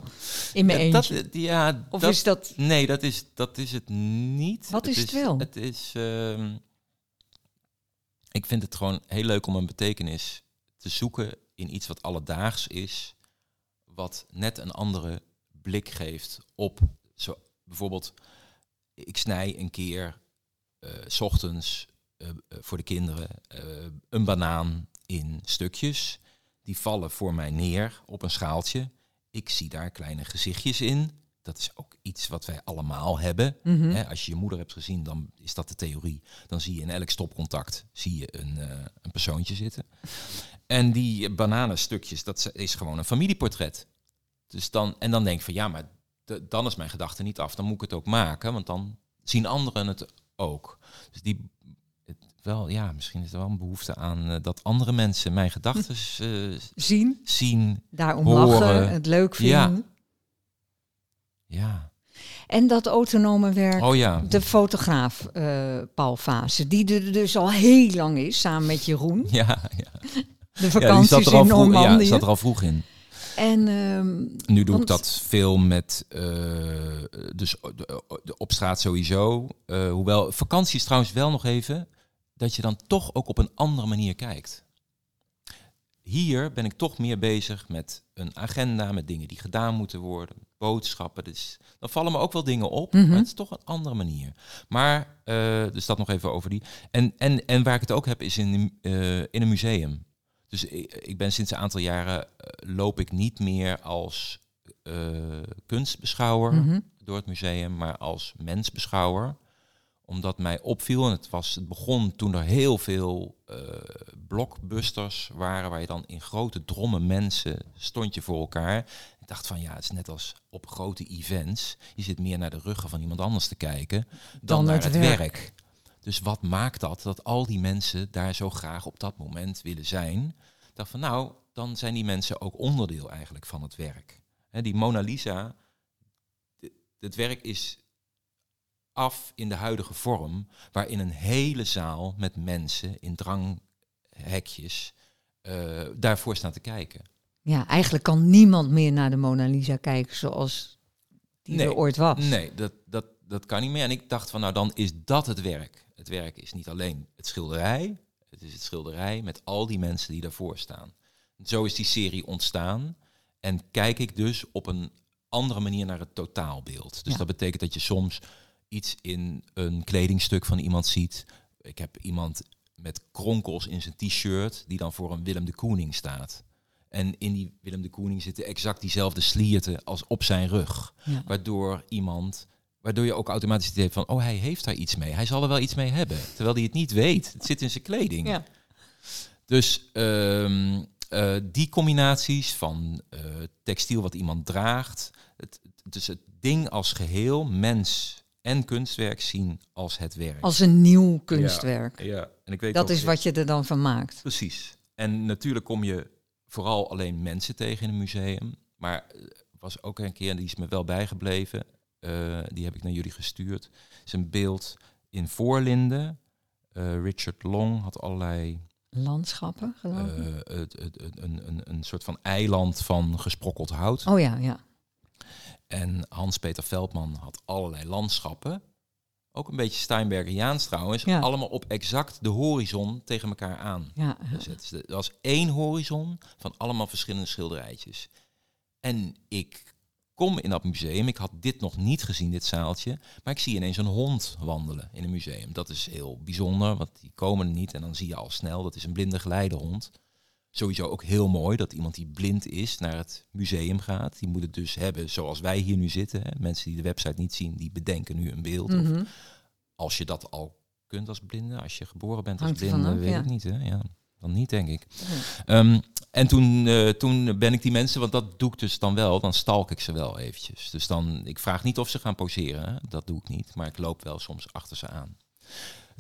in mijn eentje.
Dat, ja,
of
dat,
is dat
Nee, dat is, dat is het niet.
Wat is het wel?
Het is. ehm, ik vind het gewoon heel leuk om een betekenis te zoeken in iets wat alledaags is, wat net een andere blik geeft op. Zo, bijvoorbeeld, ik snij een keer eh, s ochtends eh, eh, voor de kinderen een banaan in stukjes. Die vallen voor mij neer op een schaaltje. Ik zie daar kleine gezichtjes in. Dat is ook iets wat wij allemaal hebben.
Mhm.
Als je je moeder hebt gezien, dan is dat de theorie. Dan zie je in elk stopcontact zie je een, eh, een persoontje zitten. En die bananenstukjes, dat is gewoon een familieportret. Dus dan, en dan denk ik van ja, maar d- dan is mijn gedachte niet af. Dan moet ik het ook maken, want dan zien anderen het ook. Dus die, wel, ja, misschien is er wel een behoefte aan eh, dat andere mensen mijn gedachten eh,
zien,
zien.
daarom
Horen.
lachen, het leuk vinden.
Ja. Ja.
En dat autonome werk.
Oh ja.
De fotograaf eh, Paul Fase, die er dus al heel lang is, samen met Jeroen.
Ja, ja.
De
die
vakanties
er
in
vroeg, ja,
Normandië.
zat er al vroeg in.
En ehm,
Nu doe
Want-
ik dat veel met, eh, dus op straat sowieso. Eh, hoewel, vakantie is trouwens wel nog even, dat je dan toch ook op een andere manier kijkt. Hier ben ik toch meer bezig met een agenda, met dingen die gedaan moeten worden, boodschappen. Dus dan vallen me ook wel dingen op,
Mhm.
maar het is toch een andere manier. Maar, eh, dus dat nog even over die. En, en, en waar ik het ook heb, is in, eh, in een museum. Dus ik, ik ben sinds een aantal jaren eh, loop ik niet meer als kunstbeschouwer
mhm.
door het museum, maar als mensbeschouwer. Omdat mij opviel, en het, was, het begon toen er heel veel eh, blockbusters waren, waar je dan in grote drommen mensen stond je voor elkaar. Ik dacht van ja, het is net als op grote events. Je zit meer naar de ruggen van iemand anders te kijken dan,
Dan
naar
het
het
werk.
werk. Dus wat maakt dat dat al die mensen daar zo graag op dat moment willen zijn? Ik dacht van nou, dan zijn die mensen ook onderdeel eigenlijk van het werk. Die Mona Lisa, het werk is af in de huidige vorm, waarin een hele zaal met mensen in dranghekjes eh, daarvoor staan te kijken.
Ja, eigenlijk kan niemand meer naar de Mona Lisa kijken zoals die
Nee,
er ooit was.
Nee, dat, dat, dat kan niet meer. En ik dacht van, nou dan is dat het werk. Het werk is niet alleen het schilderij. Het is het schilderij met al die mensen die daarvoor staan. Zo is die serie ontstaan. En kijk ik dus op een andere manier naar het totaalbeeld. Dus
Ja.
dat betekent dat je soms iets in een kledingstuk van iemand ziet. Ik heb iemand met kronkels in zijn t-shirt die dan voor een Willem de Koning staat. En in die Willem de Koning zitten exact diezelfde slierten als op zijn rug.
Ja.
Waardoor iemand, waardoor je ook automatisch het idee van, oh hij heeft daar iets mee. Hij zal er wel iets mee hebben. Terwijl hij het niet weet. Het zit in zijn kleding.
Ja.
Dus ehm, eh, die combinaties van eh, textiel wat iemand draagt, het, dus het ding als geheel, mens en kunstwerk zien als het werk.
Als een nieuw kunstwerk.
ja, en ik weet
Dat is wat je er dan van maakt.
Precies. En natuurlijk kom je vooral alleen mensen tegen in een museum. Maar er was ook een keer, en die is me wel bijgebleven, eh, die heb ik naar jullie gestuurd. Het is een beeld in Voorlinden. Eh, Richard Long had allerlei
Landschappen, geloof ik.
eh, het, het, het- een, een, een soort van eiland van gesprokkeld hout.
oh ja, ja.
En Hans-Peter Veldman had allerlei landschappen. Ook een beetje Steinbergiaans trouwens.
Ja.
Allemaal op exact de horizon tegen elkaar aan.
ja.
gezet. Dus er was één horizon van allemaal verschillende schilderijtjes. En ik kom in dat museum. Ik had dit nog niet gezien, dit zaaltje. Maar ik zie ineens een hond wandelen in een museum. Dat is heel bijzonder, want die komen er niet. En dan zie je al snel, dat is een blinde geleidehond. Sowieso ook heel mooi dat iemand die blind is naar het museum gaat. Die moet het dus hebben zoals wij hier nu zitten. Hè. Mensen die de website niet zien, die bedenken nu een beeld. Of
Mhm.
als je dat al kunt als blinde, als je geboren bent als
Hangt
blinde, weet
ja.
ik niet. Hè? Ja, dan niet, denk ik. Ehm, en toen, eh, toen ben ik die mensen, want dat doe ik dus dan wel, dan stalk ik ze wel eventjes. Dus dan, ik vraag niet of ze gaan poseren, hè. dat doe ik niet, maar ik loop wel soms achter ze aan.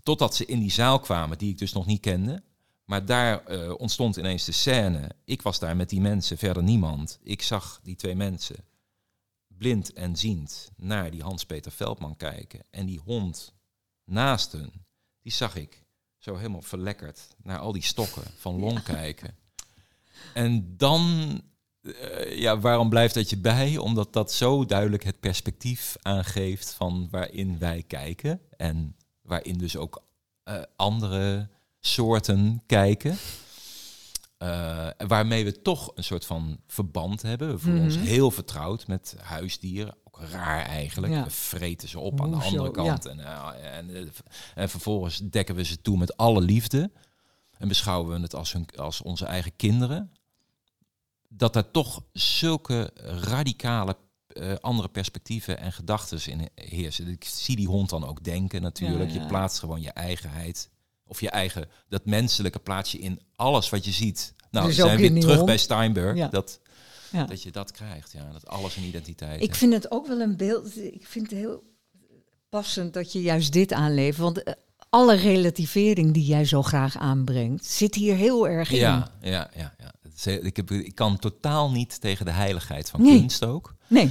Totdat ze in die zaal kwamen, die ik dus nog niet kende. Maar daar eh, ontstond ineens de scène. Ik was daar met die mensen, verder niemand. Ik zag die twee mensen, blind en ziend, naar die Hans-Peter Veldman kijken. En die hond naast hun, die zag ik zo helemaal verlekkerd naar al die stokken van Long kijken. En dan, eh, ja, waarom blijft dat je bij? Omdat dat zo duidelijk het perspectief aangeeft van waarin wij kijken. En waarin dus ook eh, andere soorten kijken. Eh, waarmee we toch een soort van verband hebben. We voelen ons
Mhm.
heel vertrouwd met huisdieren. Ook raar eigenlijk.
Ja.
We vreten ze op aan de andere kant. En, eh, en, eh, en vervolgens dekken we ze toe met alle liefde. En beschouwen we het als, hun, als onze eigen kinderen. Dat er toch zulke radicale andere perspectieven en gedachten in heersen. Ik zie die hond dan ook denken natuurlijk.
Ja, ja.
Je plaatst gewoon je eigenheid. Of je eigen, dat menselijke plaats je in alles wat je ziet. Nou,
Dus
we zijn weer terug
hond?
bij Steinberg.
Ja.
Dat,
Ja.
dat je dat krijgt. Ja, dat alles een identiteit
Ik vind het ook wel een beeld. Ik vind het heel passend dat je juist dit aanlevert. Want eh, alle relativering die jij zo graag aanbrengt, zit hier heel erg in.
Ja, ja, ja. ja. Ik, heb, ik kan totaal niet tegen de heiligheid van
Nee.
kunst ook.
Nee,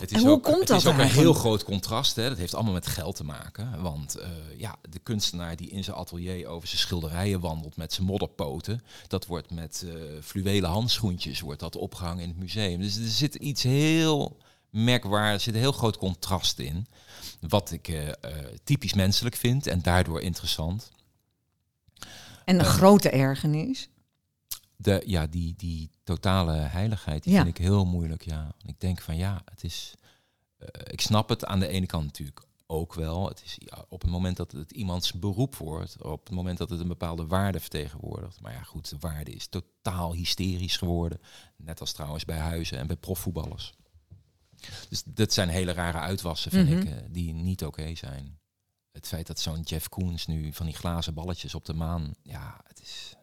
Het
En
is
hoe
ook,
komt
het
dat
is ook een heel groot contrast. Hè. Dat heeft allemaal met geld te maken. Want eh, ja, de kunstenaar die in zijn atelier over zijn schilderijen wandelt met zijn modderpoten, dat wordt met eh fluwelen handschoentjes wordt dat opgehangen in het museum. Dus er zit iets heel merkwaardig, er zit een heel groot contrast in. Wat ik eh, typisch menselijk vind en daardoor interessant.
en een grote ergernis.
De, ja, die, die totale heiligheid, die
Ja.
vind ik heel moeilijk. Ja. Ik denk van ja, het is. eh, ik snap het aan de ene kant natuurlijk ook wel. Het is ja, op het moment dat het iemands beroep wordt, op het moment dat het een bepaalde waarde vertegenwoordigt. Maar ja, goed, de waarde is totaal hysterisch geworden. Net als trouwens bij huizen en bij profvoetballers. Dus dat zijn hele rare uitwassen, vind
Mhm.
ik, eh, die niet oké zijn. Het feit dat zo'n Jeff Koons nu van die glazen balletjes op de maan, ja, het is.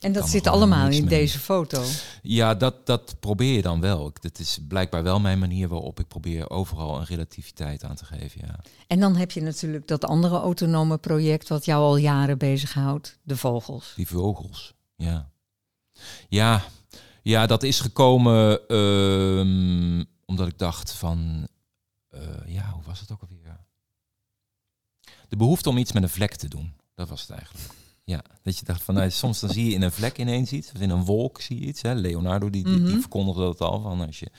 En dat zit allemaal in
mee.
deze foto.
Ja, dat, dat probeer je dan wel. Dat is blijkbaar wel mijn manier waarop ik probeer overal een relativiteit aan te geven. Ja.
En dan heb je natuurlijk dat andere autonome project wat jou al jaren bezighoudt, de vogels.
Die vogels, ja. Ja, ja dat is gekomen ehm, omdat ik dacht van... eh, ja, hoe was het ook alweer? De behoefte om iets met een vlek te doen. Dat was het eigenlijk. Ja, dat je dacht van, nou, soms dan zie je in een vlek ineens iets. Of in een wolk zie je iets. Hè? Leonardo, die, die, die
Mhm.
verkondigde dat al. Van als, je,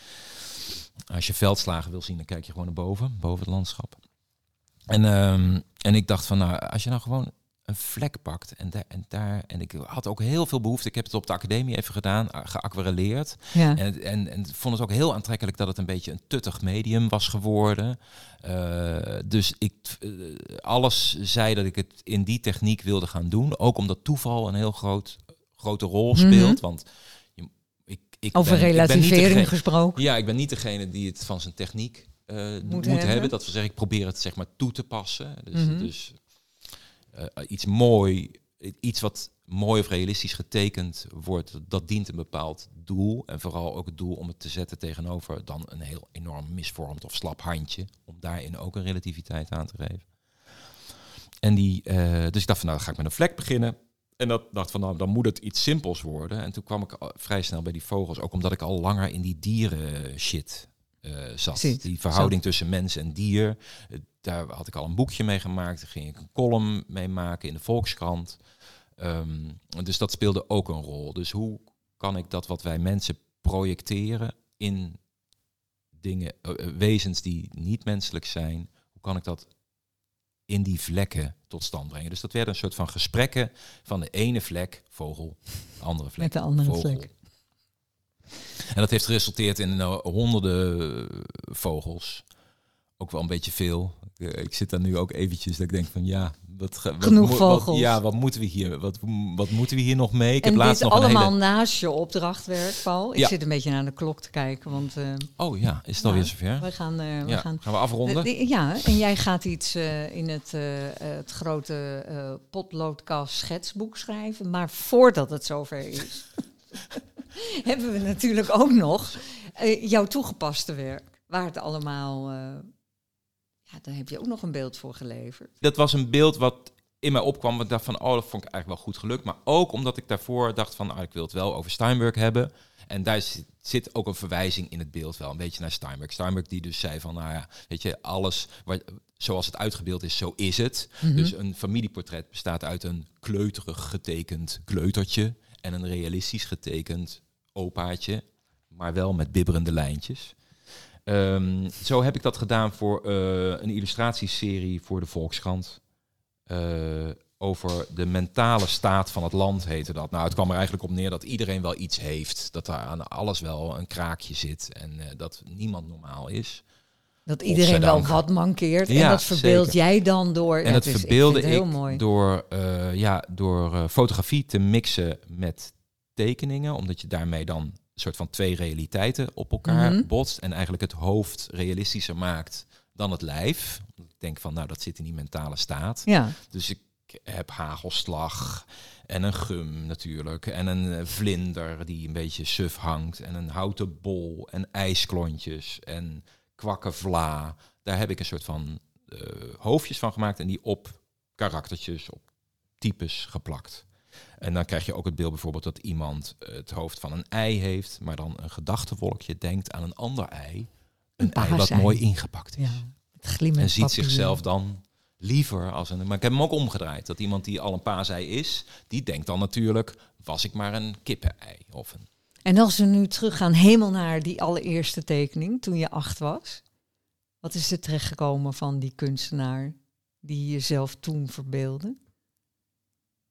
als je veldslagen wil zien, dan kijk je gewoon naar boven. Boven het landschap. En, ehm, en ik dacht van, nou, als je nou gewoon een vlek pakt en daar en daar. En ik had ook heel veel behoefte. Ik heb het op de academie even gedaan, geaquarelleerd.
Ja.
En, en, en vond het ook heel aantrekkelijk dat het een beetje een tuttig medium was geworden. Eh, dus ik, eh, alles zei dat ik het in die techniek wilde gaan doen. Ook omdat toeval een heel groot, grote rol
Mhm.
speelt. Want je, ik, ik
Over
ben, ik ben niet
relativering
degene-
gesproken.
ja, ik ben niet degene die het van zijn techniek eh, moet,
hebben.
hebben. Dat wil zeggen, ik probeer het zeg maar toe te passen. Dus,
Mhm.
dus iets mooi, iets wat mooi of realistisch getekend wordt, dat dient een bepaald doel. En vooral ook het doel om het te zetten tegenover dan een heel enorm misvormd of slap handje. Om daarin ook een relativiteit aan te geven. En die, eh, dus ik dacht van nou, dan ga ik met een vlek beginnen. En dat dacht van nou, dan moet het iets simpels worden. En toen kwam ik vrij snel bij die vogels, ook omdat ik al langer in die dieren shit eh, zat.
Zit,
Die verhouding tussen mens en dier. eh, Daar had ik al een boekje mee gemaakt. Daar ging ik een column mee maken in de Volkskrant. Ehm, dus dat speelde ook een rol. Dus hoe kan ik dat wat wij mensen projecteren in dingen, eh, eh, wezens die niet menselijk zijn, hoe kan ik dat in die vlekken tot stand brengen? Dus dat werden een soort van gesprekken van de ene vlek, vogel, de andere vlek,
Met de andere
vogel.
vlek.
En dat heeft geresulteerd in eh, honderden eh, vogels. Ook wel een beetje veel. Ik, eh, ik zit daar nu ook eventjes dat ik denk van ja, wat, wat
Genoeg
wat-
vogels.
ja, wat moeten we hier? Wat, wat moeten we hier nog mee? Ik
en
heb laatst
dit
nog een
allemaal
hele.
naast je opdrachtwerk, Paul. Ik
Ja.
zit een beetje naar de klok te kijken, want eh,
Oh ja, is het alweer zover?
we gaan... we
ja,
gaan
gaan we afronden?
De- de- ja, en jij gaat iets in het, het grote potloodkast schetsboek schrijven. Maar voordat het zover is, hebben we natuurlijk ook nog eh, jouw toegepaste werk. Waar het allemaal... eh, ja, daar heb je ook nog een beeld voor geleverd.
dat was een beeld wat in mij opkwam. Want ik dacht van, oh, dat vond ik eigenlijk wel goed gelukt. Maar ook omdat ik daarvoor dacht van, ah, ik wil het wel over Steinberg hebben. En daar zit, zit ook een verwijzing in het beeld wel, een beetje naar Steinberg. Steinberg die dus zei van, nou ja, weet je, alles wat, zoals het uitgebeeld is, zo is het.
Mhm.
Dus een familieportret bestaat uit een kleuterig getekend kleutertje en een realistisch getekend opaatje, maar wel met bibberende lijntjes. Ehm, zo heb ik dat gedaan voor eh, een illustratieserie voor de Volkskrant. Eh, over de mentale staat van het land heette dat. Nou, het kwam er eigenlijk op neer dat iedereen wel iets heeft. Dat er aan alles wel een kraakje zit en eh, dat niemand normaal is.
Dat iedereen wel wat mankeert. en
Ja,
dat verbeeld
zeker.
jij dan door...
En dat
het is-
verbeelde
ik, heel mooi.
door, ja, door fotografie te mixen met tekeningen. Omdat je daarmee dan een soort van twee realiteiten op elkaar
Mhm.
botst. En eigenlijk het hoofd realistischer maakt dan het lijf. Ik denk van, nou, dat zit in die mentale staat.
Ja,
Dus ik heb hagelslag en een gum natuurlijk. En een eh, vlinder die een beetje suf hangt. En een houten bol en ijsklontjes en kwakkenvla. Daar heb ik een soort van eh, hoofdjes van gemaakt en die op karaktertjes, op types geplakt. En dan krijg je ook het beeld bijvoorbeeld dat iemand het hoofd van een ei heeft, maar dan een gedachtenwolkje denkt aan een ander ei. Een, ei wat mooi ingepakt is.
ja. Het glimmend
En ziet
papier.
zichzelf dan liever als een. Maar ik heb hem ook omgedraaid. Dat iemand die al een paasei is, die denkt dan natuurlijk: was ik maar een kippenei of een.
En als we nu teruggaan helemaal naar die allereerste tekening, toen je acht was. Wat is er terechtgekomen van die kunstenaar die jezelf toen verbeelde?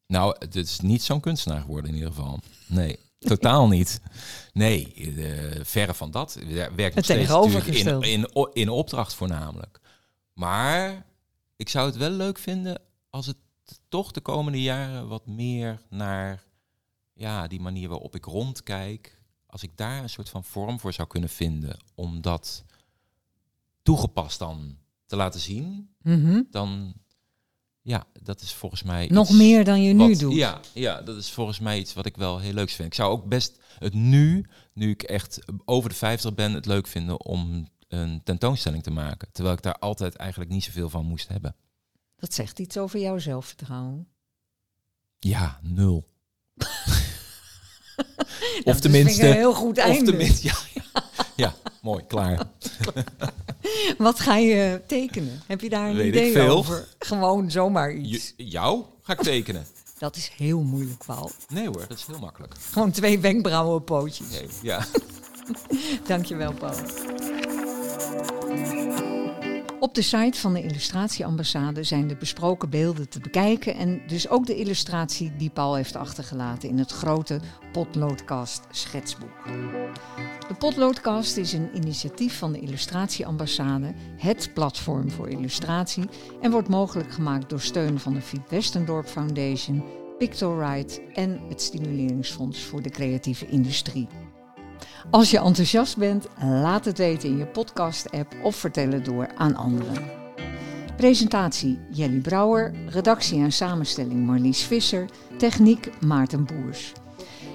Nou, het is niet zo'n kunstenaar geworden in ieder geval. Nee, totaal niet. Nee, eh, verre van dat. Er werkt nog
Het
steeds in, in, in opdracht voornamelijk. Maar ik zou het wel leuk vinden als het toch de komende jaren wat meer naar ja, die manier waarop ik rondkijk. Als ik daar een soort van vorm voor zou kunnen vinden om dat toegepast dan te laten zien,
Mhm.
dan Ja, dat is volgens mij.
Nog meer dan je nu doet.
Ja, ja, dat is volgens mij iets wat ik wel heel leuk vind. Ik zou ook best het nu, nu ik echt over de 50 ben, het leuk vinden om een tentoonstelling te maken. Terwijl ik daar altijd eigenlijk niet zoveel van moest hebben.
Dat zegt iets over jouw zelfvertrouwen.
Ja, nul. of tenminste.
ik een heel goed
Of
einde.
tenminste, ja, ja. Ja, mooi, klaar.
Wat ga je tekenen? Heb je daar een
Weet ik
idee
veel.
over? Gewoon zomaar iets.
Jou ga ik tekenen.
Dat is heel moeilijk, Paul.
Nee hoor, dat is heel makkelijk.
Gewoon twee wenkbrauwenpootjes.
Nee, ja.
Dankjewel, Paul. Op de site van de Illustratieambassade zijn de besproken beelden te bekijken en dus ook de illustratie die Paul heeft achtergelaten in het grote Potloodkast schetsboek. De Potloodkast is een initiatief van de Illustratieambassade, het platform voor illustratie, en wordt mogelijk gemaakt door steun van de Fiep Westendorp Foundation, Pictorite en het Stimuleringsfonds voor de Creatieve Industrie. Als je enthousiast bent, laat het weten in je podcast-app of vertel het door aan anderen. Presentatie Jelly Brouwer, redactie en samenstelling Marlies Visser, techniek Maarten Boers.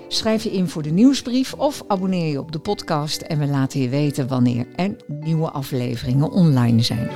Schrijf je in voor de nieuwsbrief of abonneer je op de podcast en we laten je weten wanneer er nieuwe afleveringen online zijn.